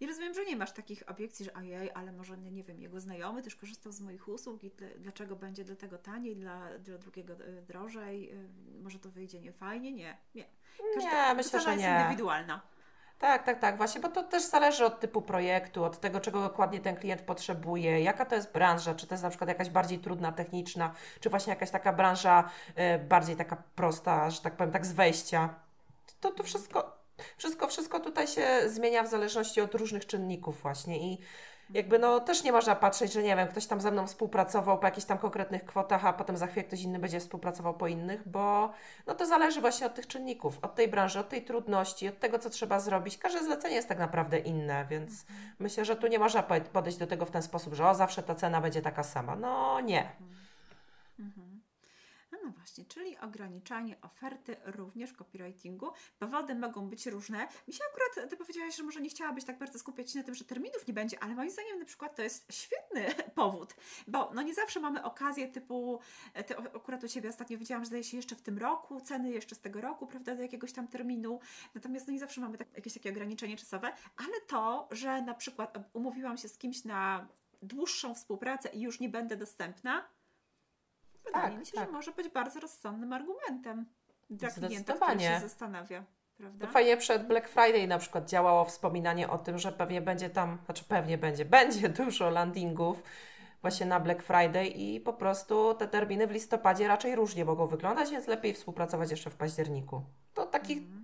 I rozumiem, że nie masz takich obiekcji, że ojej, ale może, nie, wiem, jego znajomy też korzystał z moich usług i dlaczego będzie dla tego taniej, dla, dla drugiego e, drożej, e, może to wyjdzie niefajnie? Nie, nie. Każda nie, myślę, że nie. jest indywidualna. Tak, tak, tak, właśnie, bo to też zależy od typu projektu, od tego, czego dokładnie ten klient potrzebuje, jaka to jest branża, czy to jest na przykład jakaś bardziej trudna, techniczna, czy właśnie jakaś taka branża y, bardziej taka prosta, że tak powiem, tak z wejścia. To, to wszystko wszystko, wszystko tutaj się zmienia w zależności od różnych czynników właśnie i jakby no też nie można patrzeć, że nie wiem, ktoś tam ze mną współpracował po jakichś tam konkretnych kwotach, a potem za chwilę ktoś inny będzie współpracował po innych, bo no to zależy właśnie od tych czynników, od tej branży, od tej trudności, od tego, co trzeba zrobić. Każde zlecenie jest tak naprawdę inne, więc mhm. myślę, że tu nie można podejść do tego w ten sposób, że o, zawsze ta cena będzie taka sama. No nie. Mhm. No właśnie, czyli ograniczanie oferty również w copywritingu. Powody mogą być różne. Mi się akurat, Ty powiedziałaś, że może nie chciałabyś tak bardzo skupiać się na tym, że terminów nie będzie, ale moim zdaniem na przykład to jest świetny [laughs] powód, bo no nie zawsze mamy okazję typu, e, ty akurat u Ciebie ostatnio widziałam, że zdaje się jeszcze w tym roku, ceny jeszcze z tego roku, prawda, do jakiegoś tam terminu, natomiast no nie zawsze mamy tak, jakieś takie ograniczenie czasowe, ale to, że na przykład umówiłam się z kimś na dłuższą współpracę i już nie będę dostępna, wydaje tak, mi się, tak. że może być bardzo rozsądnym argumentem dla klienta, który się zastanawia. Prawda? To fajnie przed Black Friday na przykład działało wspominanie o tym, że pewnie będzie tam, znaczy pewnie będzie, [laughs] będzie dużo landingów właśnie na Black Friday i po prostu te terminy w listopadzie raczej różnie mogą wyglądać, więc lepiej współpracować jeszcze w październiku. To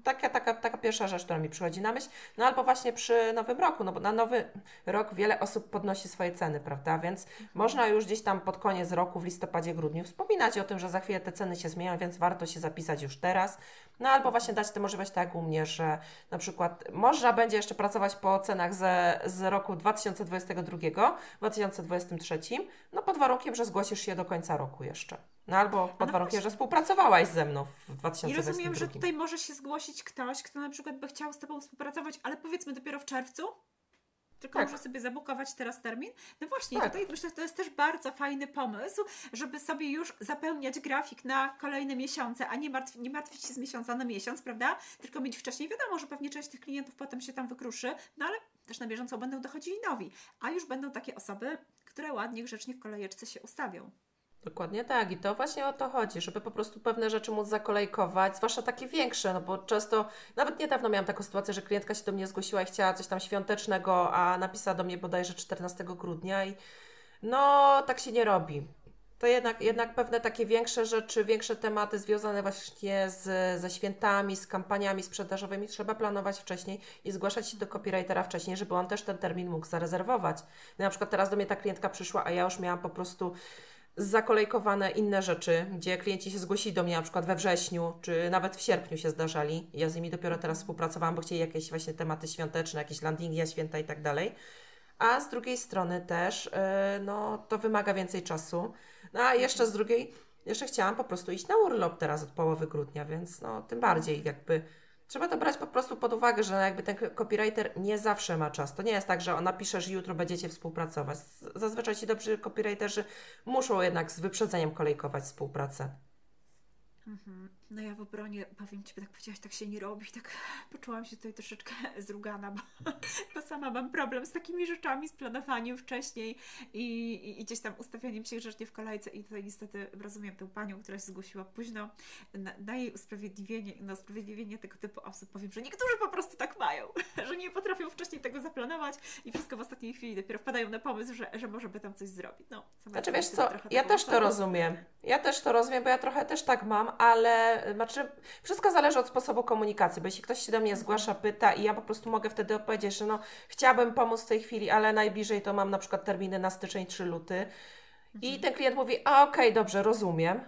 taka, taka, taka pierwsza rzecz, która mi przychodzi na myśl. No albo właśnie przy Nowym Roku, no bo na Nowy Rok wiele osób podnosi swoje ceny, prawda? Więc można już gdzieś tam pod koniec roku, w listopadzie, grudniu wspominać o tym, że za chwilę te ceny się zmieniają, więc warto się zapisać już teraz. No albo właśnie dać tę możliwość tak jak u mnie, że na przykład można będzie jeszcze pracować po cenach ze, z roku 2022, 2023, no pod warunkiem, że zgłosisz się do końca roku jeszcze. No albo pod no warunkiem, że współpracowałaś ze mną w 2022. I rozumiem, że tutaj może się zgłosić ktoś, kto na przykład by chciał z Tobą współpracować, ale powiedzmy dopiero w czerwcu? Tylko tak. może sobie zabukować teraz termin. No właśnie, tak. tutaj myślę, że to jest też bardzo fajny pomysł, żeby sobie już zapełniać grafik na kolejne miesiące, a nie, martw nie martwić się z miesiąca na miesiąc, prawda? Tylko mieć wcześniej. Wiadomo, że pewnie część tych klientów potem się tam wykruszy, no ale też na bieżąco będą dochodzili nowi, a już będą takie osoby, które ładnie, grzecznie w kolejeczce się ustawią. Dokładnie tak i to właśnie o to chodzi, żeby po prostu pewne rzeczy móc zakolejkować, zwłaszcza takie większe, no bo często, nawet niedawno miałam taką sytuację, że klientka się do mnie zgłosiła i chciała coś tam świątecznego, a napisała do mnie bodajże 14 grudnia i no tak się nie robi. To jednak, jednak pewne takie większe rzeczy, większe tematy związane właśnie z, ze świętami, z kampaniami sprzedażowymi trzeba planować wcześniej i zgłaszać się do copywritera wcześniej, żeby on też ten termin mógł zarezerwować. Na przykład teraz do mnie ta klientka przyszła, a ja już miałam po prostu zakolejkowane inne rzeczy, gdzie klienci się zgłosili do mnie na przykład we wrześniu, czy nawet w sierpniu się zdarzali. Ja z nimi dopiero teraz współpracowałam, bo chcieli jakieś właśnie tematy świąteczne, jakieś landingi, święta i tak dalej. A z drugiej strony też, yy, no, to wymaga więcej czasu. No a jeszcze z drugiej, jeszcze chciałam po prostu iść na urlop teraz od połowy grudnia, więc no, tym bardziej jakby Trzeba to brać po prostu pod uwagę, że jakby ten copywriter nie zawsze ma czas. To nie jest tak, że on napisze, że jutro będziecie współpracować. Zazwyczaj ci dobrzy copywriterzy muszą jednak z wyprzedzeniem kolejkować współpracę. Mhm. No ja w obronie, powiem Ci, tak powiedziałaś, tak się nie robi, tak poczułam się tutaj troszeczkę [laughs] zrugana, bo, bo sama mam problem z takimi rzeczami, z planowaniem wcześniej i, i, i gdzieś tam ustawianiem się grzecznie w kolejce i tutaj niestety rozumiem tę panią, która się zgłosiła późno, na, na jej usprawiedliwienie, na usprawiedliwienie tego typu osób powiem, że niektórzy po prostu tak mają, [laughs] że nie potrafią wcześniej tego zaplanować i wszystko w ostatniej chwili dopiero wpadają na pomysł, że, że może by tam coś zrobić. No, znaczy wiesz co, ja też to rozumiem. Ja też to rozumiem, bo ja trochę też tak mam, ale znaczy, wszystko zależy od sposobu komunikacji, bo jeśli ktoś się do mnie zgłasza, pyta i ja po prostu mogę wtedy odpowiedzieć, że no chciałabym pomóc w tej chwili, ale najbliżej to mam na przykład terminy na styczeń 3 luty i mhm. ten klient mówi, a okej, okay, dobrze, rozumiem.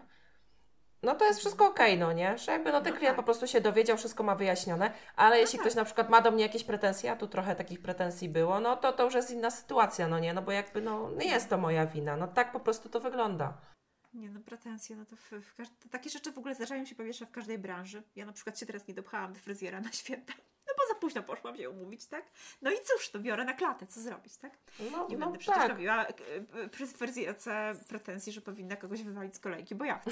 No to jest wszystko okej, okay, no nie? Że jakby no ten no klient tak. po prostu się dowiedział, wszystko ma wyjaśnione, ale no jeśli tak. ktoś na przykład ma do mnie jakieś pretensje, a tu trochę takich pretensji było, no to to już jest inna sytuacja, no nie? No bo jakby no nie jest to moja wina, no tak po prostu to wygląda. Nie no, pretensje, no to, w, w takie rzeczy w ogóle zdarzają się powietrze w każdej branży. Ja na przykład się teraz nie dopchałam do fryzjera na święta. No bo za późno poszłam się umówić, tak? No i cóż, to biorę na klatę, co zrobić, tak? No, nie no będę przecież tak. robiła e, e, przy fryzjerce pretensji, że powinna kogoś wywalić z kolejki, bo ja chcę.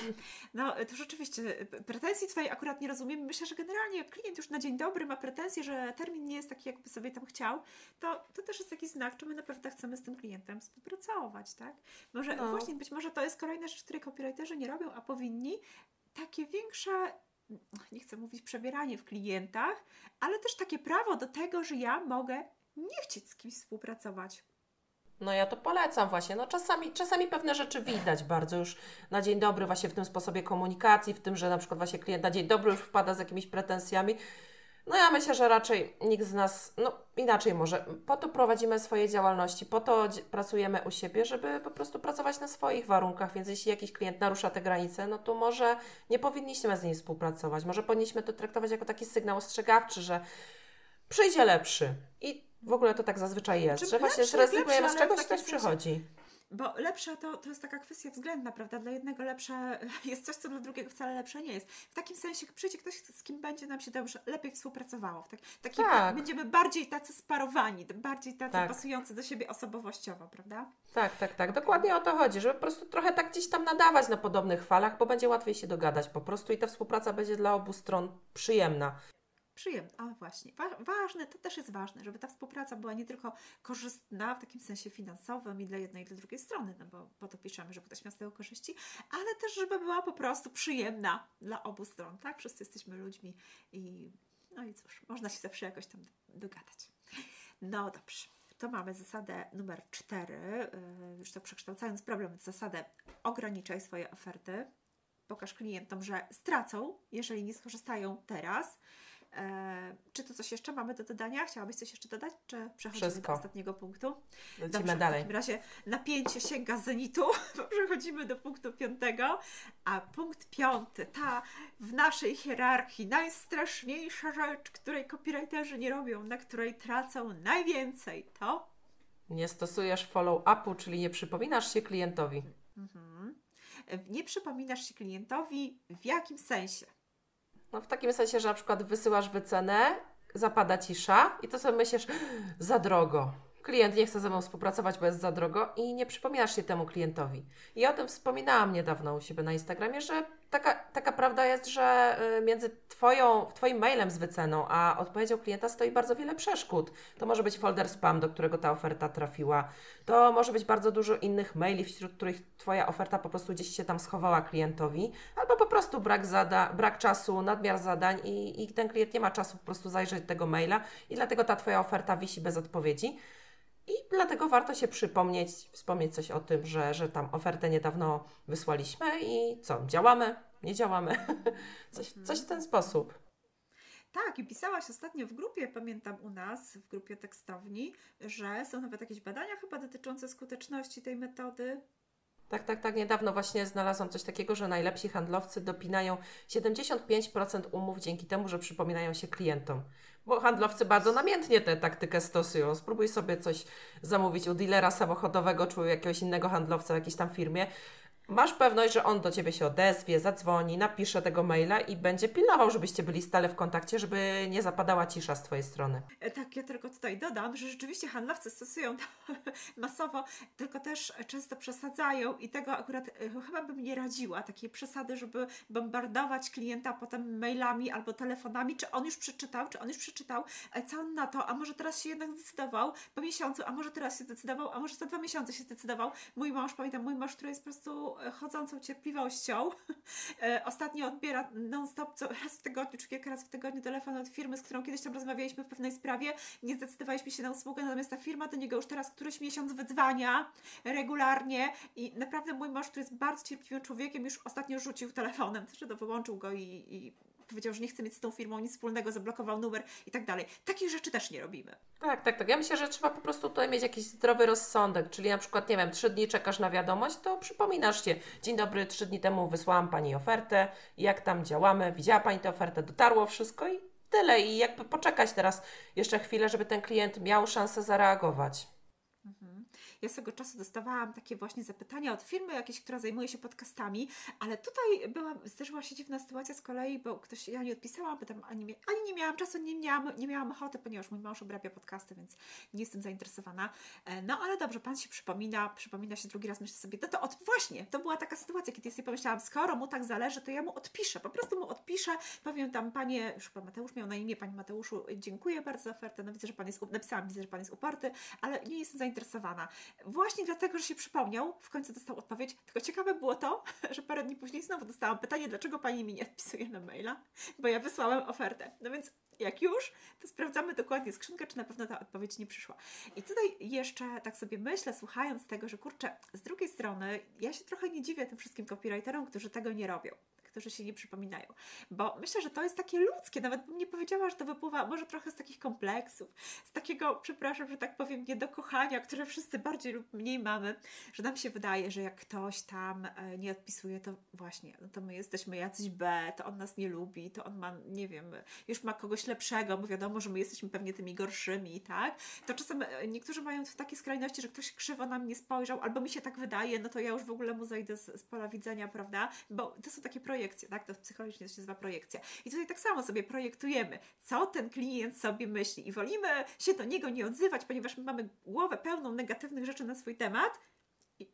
No to rzeczywiście, e, pretensji tutaj akurat nie rozumiem. Myślę, że generalnie jak klient już na dzień dobry ma pretensje, że termin nie jest taki, jakby sobie tam chciał, to, to też jest taki znak, czy my naprawdę chcemy z tym klientem współpracować, tak? Może no. właśnie, być może to jest kolejna rzecz, której copywriterzy nie robią, a powinni. Takie większe nie chcę mówić przebieranie w klientach, ale też takie prawo do tego, że ja mogę nie chcieć z kimś współpracować. No ja to polecam właśnie. No czasami, czasami pewne rzeczy widać bardzo już na dzień dobry właśnie w tym sposobie komunikacji, w tym, że na przykład właśnie klient na dzień dobry już wpada z jakimiś pretensjami. No ja myślę, że raczej nikt z nas, no inaczej może, po to prowadzimy swoje działalności, po to pracujemy u siebie, żeby po prostu pracować na swoich warunkach, więc jeśli jakiś klient narusza te granice, no to może nie powinniśmy z nim współpracować, może powinniśmy to traktować jako taki sygnał ostrzegawczy, że przyjdzie lepszy i w ogóle to tak zazwyczaj jest, że właśnie zrezygnujemy z czegoś i coś przychodzi. Bo lepsze to, to jest taka kwestia względna, prawda? Dla jednego lepsze [laughs] jest coś, co dla drugiego wcale lepsze nie jest. W takim sensie, przyjdzie ktoś, z kim będzie nam się dobrze, lepiej współpracowało. Tak, takim, tak. Będziemy bardziej tacy sparowani, bardziej tacy tak. pasujący do siebie osobowościowo, prawda? Tak, tak, tak. Dokładnie o to chodzi, żeby po prostu trochę tak gdzieś tam nadawać na podobnych falach, bo będzie łatwiej się dogadać po prostu i ta współpraca będzie dla obu stron przyjemna przyjemne. A właśnie, wa ważne, to też jest ważne, żeby ta współpraca była nie tylko korzystna w takim sensie finansowym i dla jednej i dla drugiej strony, no bo po to piszemy, żeby ktoś miał z tego korzyści, ale też, żeby była po prostu przyjemna dla obu stron, tak? Wszyscy jesteśmy ludźmi i no i cóż, można się zawsze jakoś tam dogadać. No dobrze. To mamy zasadę numer cztery, yy, już to przekształcając problem, zasadę ograniczaj swoje oferty, pokaż klientom, że stracą, jeżeli nie skorzystają teraz. E, czy to coś jeszcze mamy do dodania? Chciałabyś coś jeszcze dodać, czy przechodzimy Wszystko. do ostatniego punktu? Lecimy Dobrze, dalej. W takim razie napięcie sięga zenitu, [laughs] bo przechodzimy do punktu piątego, a punkt piąty, ta w naszej hierarchii najstraszniejsza rzecz, której copywriterzy nie robią, na której tracą najwięcej, to? Nie stosujesz follow-upu, czyli nie przypominasz się klientowi. Mhm. Nie przypominasz się klientowi w jakim sensie? No w takim sensie, że na przykład wysyłasz wycenę, zapada cisza i to sobie myślisz, za drogo. Klient nie chce ze mną współpracować, bo jest za drogo i nie przypominasz się temu klientowi. I o tym wspominałam niedawno u siebie na Instagramie, że taka, taka prawda jest, że y, między twoją, Twoim mailem z wyceną, a odpowiedzią klienta stoi bardzo wiele przeszkód. To może być folder spam, do którego ta oferta trafiła. To może być bardzo dużo innych maili, wśród których Twoja oferta po prostu gdzieś się tam schowała klientowi, albo po prostu brak, zada, brak czasu, nadmiar zadań i, i ten klient nie ma czasu po prostu zajrzeć tego maila i dlatego ta Twoja oferta wisi bez odpowiedzi. I dlatego warto się przypomnieć, wspomnieć coś o tym, że, że tam ofertę niedawno wysłaliśmy i co, działamy, nie działamy. [laughs] coś, coś w ten sposób. Tak, i pisałaś ostatnio w grupie, pamiętam u nas, w grupie tekstowni, że są nawet jakieś badania chyba dotyczące skuteczności tej metody. Tak, tak, tak. Niedawno właśnie znalazłam coś takiego, że najlepsi handlowcy dopinają 75% umów dzięki temu, że przypominają się klientom. Bo handlowcy bardzo namiętnie tę taktykę stosują. Spróbuj sobie coś zamówić u dealera samochodowego czy u jakiegoś innego handlowca w jakiejś tam firmie masz pewność, że on do ciebie się odezwie, zadzwoni, napisze tego maila i będzie pilnował, żebyście byli stale w kontakcie, żeby nie zapadała cisza z twojej strony. E, tak, ja tylko tutaj dodam, że rzeczywiście handlowcy stosują to [laughs] masowo, tylko też często przesadzają i tego akurat e, chyba bym nie radziła, takiej przesady, żeby bombardować klienta potem mailami albo telefonami, czy on już przeczytał, czy on już przeczytał, e, co on na to, a może teraz się jednak zdecydował po miesiącu, a może teraz się zdecydował, a może za dwa miesiące się zdecydował. Mój mąż, pamiętam, mój mąż, który jest po prostu chodzącą cierpliwością. [laughs] E, ostatnio odbiera non-stop raz w tygodniu, czy kilka razy w tygodniu telefon od firmy, z którą kiedyś tam rozmawialiśmy w pewnej sprawie. Nie zdecydowaliśmy się na usługę, natomiast ta firma do niego już teraz któryś miesiąc wydzwania regularnie i naprawdę mój mąż, który jest bardzo cierpliwym człowiekiem, już ostatnio rzucił telefonem, że to wyłączył go i, i powiedział, że nie chce mieć z tą firmą nic wspólnego, zablokował numer i tak dalej. Takich rzeczy też nie robimy. Tak, tak, tak. Ja myślę, że trzeba po prostu tutaj mieć jakiś zdrowy rozsądek, czyli na przykład, nie wiem, trzy dni czekasz na wiadomość, to przypominasz się, dzień dobry, trzy dni temu wysłałam Pani ofertę, jak tam działamy, widziała Pani tę ofertę, dotarło wszystko i tyle. I jakby poczekać teraz jeszcze chwilę, żeby ten klient miał szansę zareagować. Mhm. Ja swego czasu dostawałam takie właśnie zapytania od firmy jakiejś, która zajmuje się podcastami, ale tutaj była, zdarzyła się dziwna sytuacja z kolei, bo ktoś, ja nie odpisałam, potem ani, ani nie miałam czasu, nie miałam, nie miałam ochoty, ponieważ mój mąż obrabia podcasty, więc nie jestem zainteresowana. E, no ale dobrze, Pan się przypomina, przypomina się drugi raz, myślę sobie, no to od, właśnie, to była taka sytuacja, kiedy sobie pomyślałam, skoro mu tak zależy, to ja mu odpiszę, po prostu mu odpiszę, powiem tam, Panie, już Pan Mateusz miał na imię, Panie Mateuszu, dziękuję bardzo za ofertę, no widzę, że Pan jest, napisałam, widzę, że Pan jest uparty, ale nie jestem zainteresowana. Właśnie dlatego, że się przypomniał, w końcu dostał odpowiedź. Tylko ciekawe było to, [laughs] że parę dni później znowu dostałam pytanie, dlaczego pani mi nie odpisuje na maila, bo ja wysłałem ofertę. No więc jak już, to sprawdzamy dokładnie skrzynkę, czy na pewno ta odpowiedź nie przyszła. I tutaj jeszcze tak sobie myślę, słuchając tego, że kurczę, z drugiej strony, ja się trochę nie dziwię tym wszystkim copywriterom, którzy tego nie robią którzy się nie przypominają. Bo myślę, że to jest takie ludzkie, nawet bym nie powiedziała, że to wypływa może trochę z takich kompleksów, z takiego, przepraszam, że tak powiem, niedokochania, które wszyscy bardziej lub mniej mamy, że nam się wydaje, że jak ktoś tam e, nie odpisuje, to właśnie, no to my jesteśmy jacyś B, to on nas nie lubi, to on ma, nie wiem, już ma kogoś lepszego, bo wiadomo, że my jesteśmy pewnie tymi gorszymi, tak? To czasem e, niektórzy mają w takie skrajności, że ktoś krzywo na mnie spojrzał, albo mi się tak wydaje, no to ja już w ogóle mu zejdę z, z pola widzenia, prawda? Bo to są takie projekcje, tak? To psychologicznie się nazywa projekcja. I tutaj tak samo sobie projektujemy, co ten klient sobie myśli i wolimy się do niego nie odzywać, ponieważ my mamy głowę pełną negatywnych rzeczy na swój temat,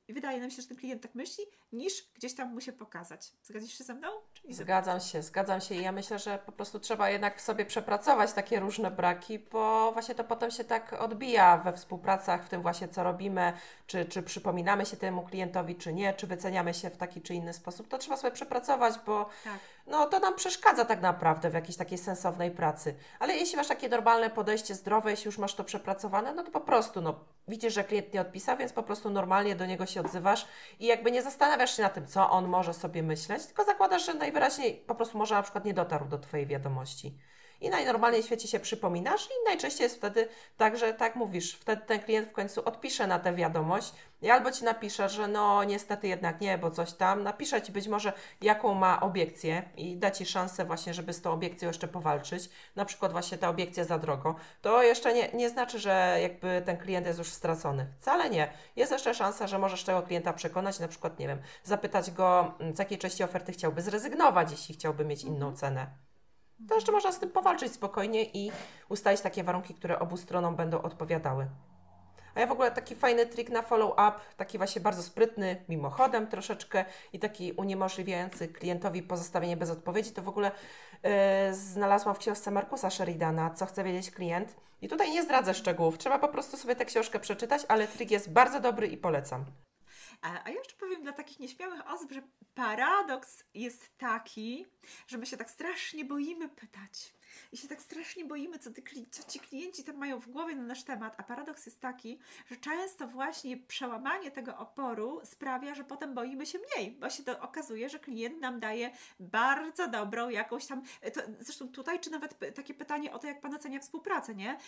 i wydaje nam się, że ten klient tak myśli, niż gdzieś tam mu się pokazać. Zgadzasz się ze mną? Zgadzam się, zgadzam się i ja myślę, że po prostu trzeba jednak w sobie przepracować takie różne braki, bo właśnie to potem się tak odbija we współpracach, w tym właśnie co robimy, czy, czy przypominamy się temu klientowi, czy nie, czy wyceniamy się w taki czy inny sposób. To trzeba sobie przepracować, bo tak. No, to nam przeszkadza tak naprawdę w jakiejś takiej sensownej pracy. Ale jeśli masz takie normalne podejście zdrowe, jeśli już masz to przepracowane, no to po prostu no, widzisz, że klient nie odpisał, więc po prostu normalnie do niego się odzywasz i jakby nie zastanawiasz się na tym, co on może sobie myśleć, tylko zakładasz, że najwyraźniej po prostu może na przykład nie dotarł do Twojej wiadomości. I najnormalniej w świecie się przypominasz i najczęściej jest wtedy tak, że tak mówisz, wtedy ten klient w końcu odpisze na tę wiadomość i albo Ci napisze, że no niestety jednak nie, bo coś tam, napisze Ci być może jaką ma obiekcję i da Ci szansę właśnie, żeby z tą obiekcją jeszcze powalczyć, na przykład właśnie ta obiekcja za drogo, to jeszcze nie, nie znaczy, że jakby ten klient jest już stracony. Wcale nie. Jest jeszcze szansa, że możesz tego klienta przekonać, na przykład, nie wiem, zapytać go, z jakiej części oferty chciałby zrezygnować, jeśli chciałby mieć inną mhm. cenę to jeszcze można z tym powalczyć spokojnie i ustalić takie warunki, które obu stronom będą odpowiadały. A ja w ogóle taki fajny trik na follow-up, taki właśnie bardzo sprytny, mimochodem troszeczkę i taki uniemożliwiający klientowi pozostawienie bez odpowiedzi, to w ogóle yy, znalazłam w książce Markusa Sheridana, co chce wiedzieć klient. I tutaj nie zdradzę szczegółów, trzeba po prostu sobie tę książkę przeczytać, ale trik jest bardzo dobry i polecam. A, a jeszcze powiem dla takich nieśmiałych osób, że paradoks jest taki, że my się tak strasznie boimy pytać i się tak strasznie boimy, co, ty, co ci klienci tam mają w głowie na nasz temat. A paradoks jest taki, że często właśnie przełamanie tego oporu sprawia, że potem boimy się mniej, bo się to okazuje, że klient nam daje bardzo dobrą jakąś tam. To, zresztą tutaj, czy nawet takie pytanie o to, jak pan ocenia współpracę, nie?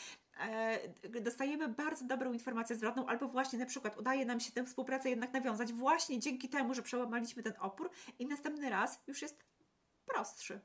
E, dostajemy bardzo dobrą informację zwrotną, albo właśnie na przykład udaje nam się tę współpracę jednak nawiązać właśnie dzięki temu, że przełamaliśmy ten opór i następny raz już jest prostszy.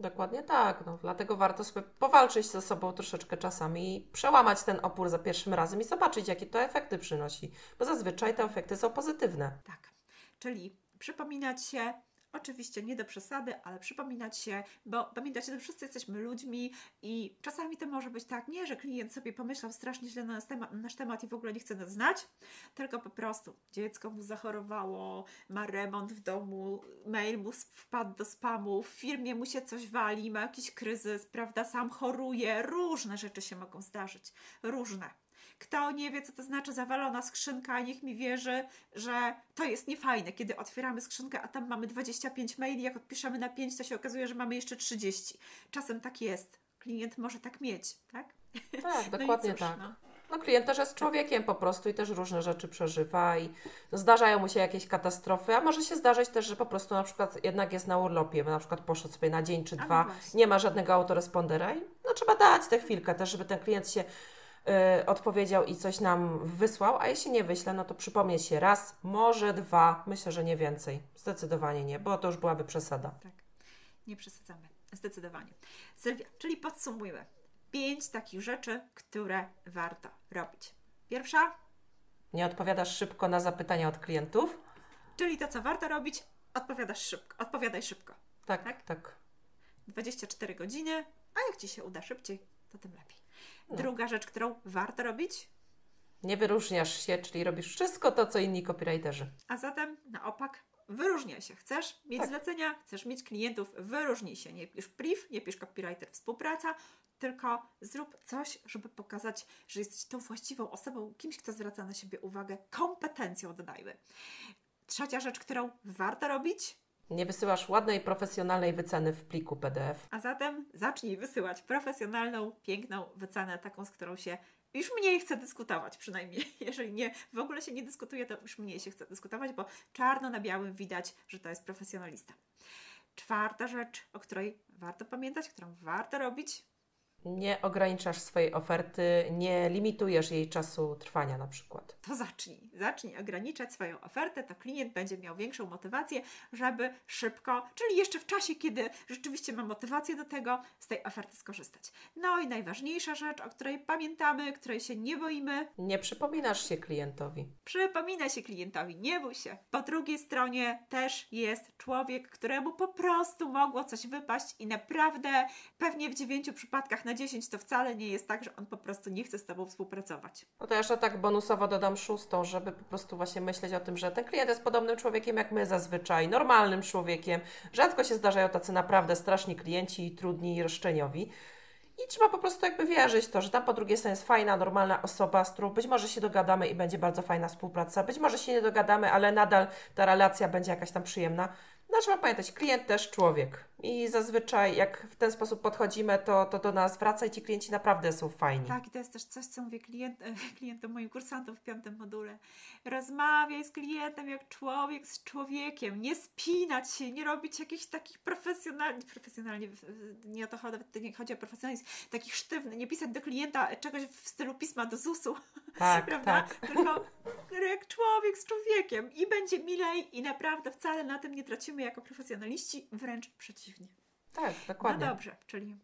Dokładnie tak. No, dlatego warto sobie powalczyć ze sobą troszeczkę czasami i przełamać ten opór za pierwszym razem i zobaczyć, jakie to efekty przynosi. Bo zazwyczaj te efekty są pozytywne. Tak. Czyli przypominać się, Oczywiście nie do przesady, ale przypominać się, bo pamiętajcie, że wszyscy jesteśmy ludźmi i czasami to może być tak, nie, że klient sobie pomyślał strasznie źle na nasz temat, nasz temat i w ogóle nie chce nas znać, tylko po prostu dziecko mu zachorowało, ma remont w domu, mail mu wpadł do spamu, w firmie mu się coś wali, ma jakiś kryzys, prawda, sam choruje, różne rzeczy się mogą zdarzyć, różne. Kto nie wie, co to znaczy zawalona skrzynka, niech mi wierzy, że to jest niefajne, kiedy otwieramy skrzynkę, a tam mamy 25 maili, jak odpiszemy na 5, to się okazuje, że mamy jeszcze 30. Czasem tak jest. Klient może tak mieć, tak? Tak, [laughs] no dokładnie cóż, tak. No. No klient też jest człowiekiem po prostu i też różne rzeczy przeżywa i no, zdarzają mu się jakieś katastrofy, a może się zdarzyć też, że po prostu na przykład jednak jest na urlopie, na przykład poszedł sobie na dzień czy dwa, nie ma żadnego autorespondera i no trzeba dać tę chwilkę też, żeby ten klient się Y, odpowiedział i coś nam wysłał, a jeśli nie wyśle, no to przypomnieć się raz, może dwa, myślę, że nie więcej. Zdecydowanie nie, bo to już byłaby przesada. Tak, nie przesadzamy. Zdecydowanie. Sylwia, czyli podsumujmy. Pięć takich rzeczy, które warto robić. Pierwsza. Nie odpowiadasz szybko na zapytania od klientów. Czyli to, co warto robić, odpowiadasz szybko. Odpowiadaj szybko. Tak, tak. tak. 24 godziny, a jak Ci się uda szybciej, to tym lepiej. Druga rzecz, którą warto robić? Nie wyróżniasz się, czyli robisz wszystko to, co inni copywriterzy. A zatem na opak wyróżniaj się. Chcesz mieć tak. zlecenia, chcesz mieć klientów, wyróżnij się. Nie pisz brief, nie pisz copywriter współpraca, tylko zrób coś, żeby pokazać, że jesteś tą właściwą osobą, kimś, kto zwraca na siebie uwagę, kompetencją dodajmy. Trzecia rzecz, którą warto robić, nie wysyłasz ładnej, profesjonalnej wyceny w pliku PDF. A zatem zacznij wysyłać profesjonalną, piękną wycenę, taką, z którą się już mniej chce dyskutować, przynajmniej. [laughs] Jeżeli nie, w ogóle się nie dyskutuje, to już mniej się chce dyskutować, bo czarno na białym widać, że to jest profesjonalista. czwarta rzecz, o której warto pamiętać, którą warto robić, nie ograniczasz swojej oferty, nie limitujesz jej czasu trwania na przykład. To zacznij. Zacznij ograniczać swoją ofertę, to klient będzie miał większą motywację, żeby szybko, czyli jeszcze w czasie, kiedy rzeczywiście ma motywację do tego, z tej oferty skorzystać. No i najważniejsza rzecz, o której pamiętamy, której się nie boimy. Nie przypominasz się klientowi. Przypomina się klientowi, nie bój się. Po drugiej stronie też jest człowiek, któremu po prostu mogło coś wypaść i naprawdę pewnie w dziewięciu przypadkach na 10 to wcale nie jest tak, że on po prostu nie chce z Tobą współpracować. No to jeszcze tak bonusowo dodam szóstą, żeby po prostu właśnie myśleć o tym, że ten klient jest podobnym człowiekiem jak my zazwyczaj, normalnym człowiekiem. Rzadko się zdarzają tacy naprawdę straszni klienci i trudni i roszczeniowi. I trzeba po prostu jakby wierzyć to, że tam po drugiej stronie jest fajna, normalna osoba, z którą być może się dogadamy i będzie bardzo fajna współpraca. Być może się nie dogadamy, ale nadal ta relacja będzie jakaś tam przyjemna. No trzeba pamiętać, klient też człowiek. I zazwyczaj jak w ten sposób podchodzimy, to, to do nas wraca i ci klienci naprawdę są fajni. Tak, i to jest też coś, co mówię klient, [laughs] klientom, moim kursantom w piątym module. Rozmawiaj z klientem jak człowiek z człowiekiem. Nie spinać się, nie robić jakichś takich profesjonalnych, profesjonalnie, nie o to chodzi, nie chodzi o profesjonalizm, takich sztywnych, nie pisać do klienta czegoś w stylu pisma do ZUS-u. [laughs] Tak, prawda? tak. Tylko [laughs] jak człowiek z człowiekiem i będzie milej i naprawdę wcale na tym nie tracimy jako profesjonaliści, wręcz przeciwnie. Tak, dokładnie. No dobrze, czyli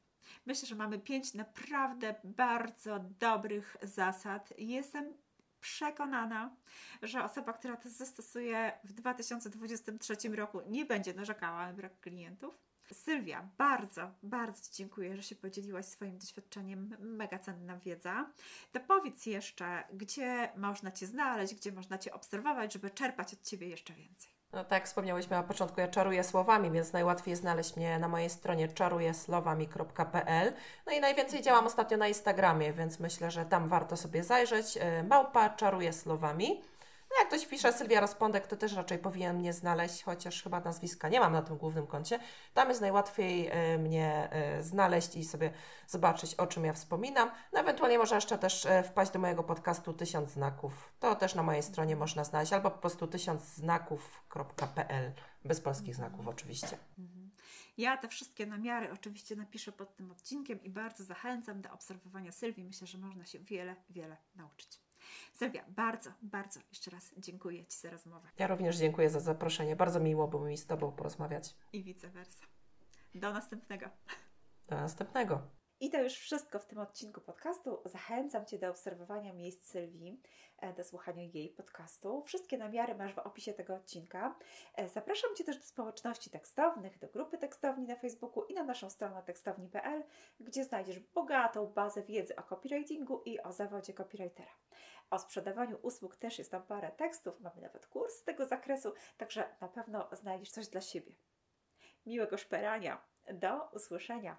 myślę, że mamy pięć naprawdę bardzo dobrych zasad. Jestem przekonana, że osoba, która to zastosuje w 2023 roku, nie będzie narzekała na brak klientów. Sylwia, bardzo, bardzo Ci dziękuję, że się podzieliłaś swoim doświadczeniem. Mega cenna wiedza. To powiedz jeszcze, gdzie można Cię znaleźć, gdzie można Cię obserwować, żeby czerpać od Ciebie jeszcze więcej. No tak wspomniałyśmy na początku, ja czaruję słowami, więc najłatwiej znaleźć mnie na mojej stronie czarujesłowami.pl. No i najwięcej działam ostatnio na Instagramie, więc myślę, że tam warto sobie zajrzeć. E, małpa czaruje słowami. No jak ktoś pisze Sylwia Rozpądek, to też raczej powinien mnie znaleźć, chociaż chyba nazwiska nie mam na tym głównym koncie. Tam jest najłatwiej e, mnie e, znaleźć i sobie zobaczyć, o czym ja wspominam. No ewentualnie może jeszcze też e, wpaść do mojego podcastu Tysiąc Znaków. To też na mojej stronie można znaleźć, albo po prostu tysiącznaków.pl, bez polskich znaków oczywiście. Mhm. Ja te wszystkie namiary oczywiście napiszę pod tym odcinkiem i bardzo zachęcam do obserwowania Sylwii. Myślę, że można się wiele, wiele nauczyć. Sylwia, bardzo, bardzo jeszcze raz dziękuję Ci za rozmowę. Ja również dziękuję za zaproszenie. Bardzo miło było mi z Tobą porozmawiać. I vice versa. Do następnego. Do następnego. I to już wszystko w tym odcinku podcastu. Zachęcam Cię do obserwowania miejsc Sylwii, e, do słuchania jej podcastu. Wszystkie namiary masz w opisie tego odcinka. E, zapraszam Cię też do społeczności tekstownych, do grupy tekstowni na Facebooku i na naszą stronę tekstowni.pl, gdzie znajdziesz bogatą bazę wiedzy o copywritingu i o zawodzie copywritera. O sprzedawaniu usług też jest tam parę tekstów, mamy nawet kurs z tego zakresu, także na pewno znajdziesz coś dla siebie. Miłego szperania. Do usłyszenia.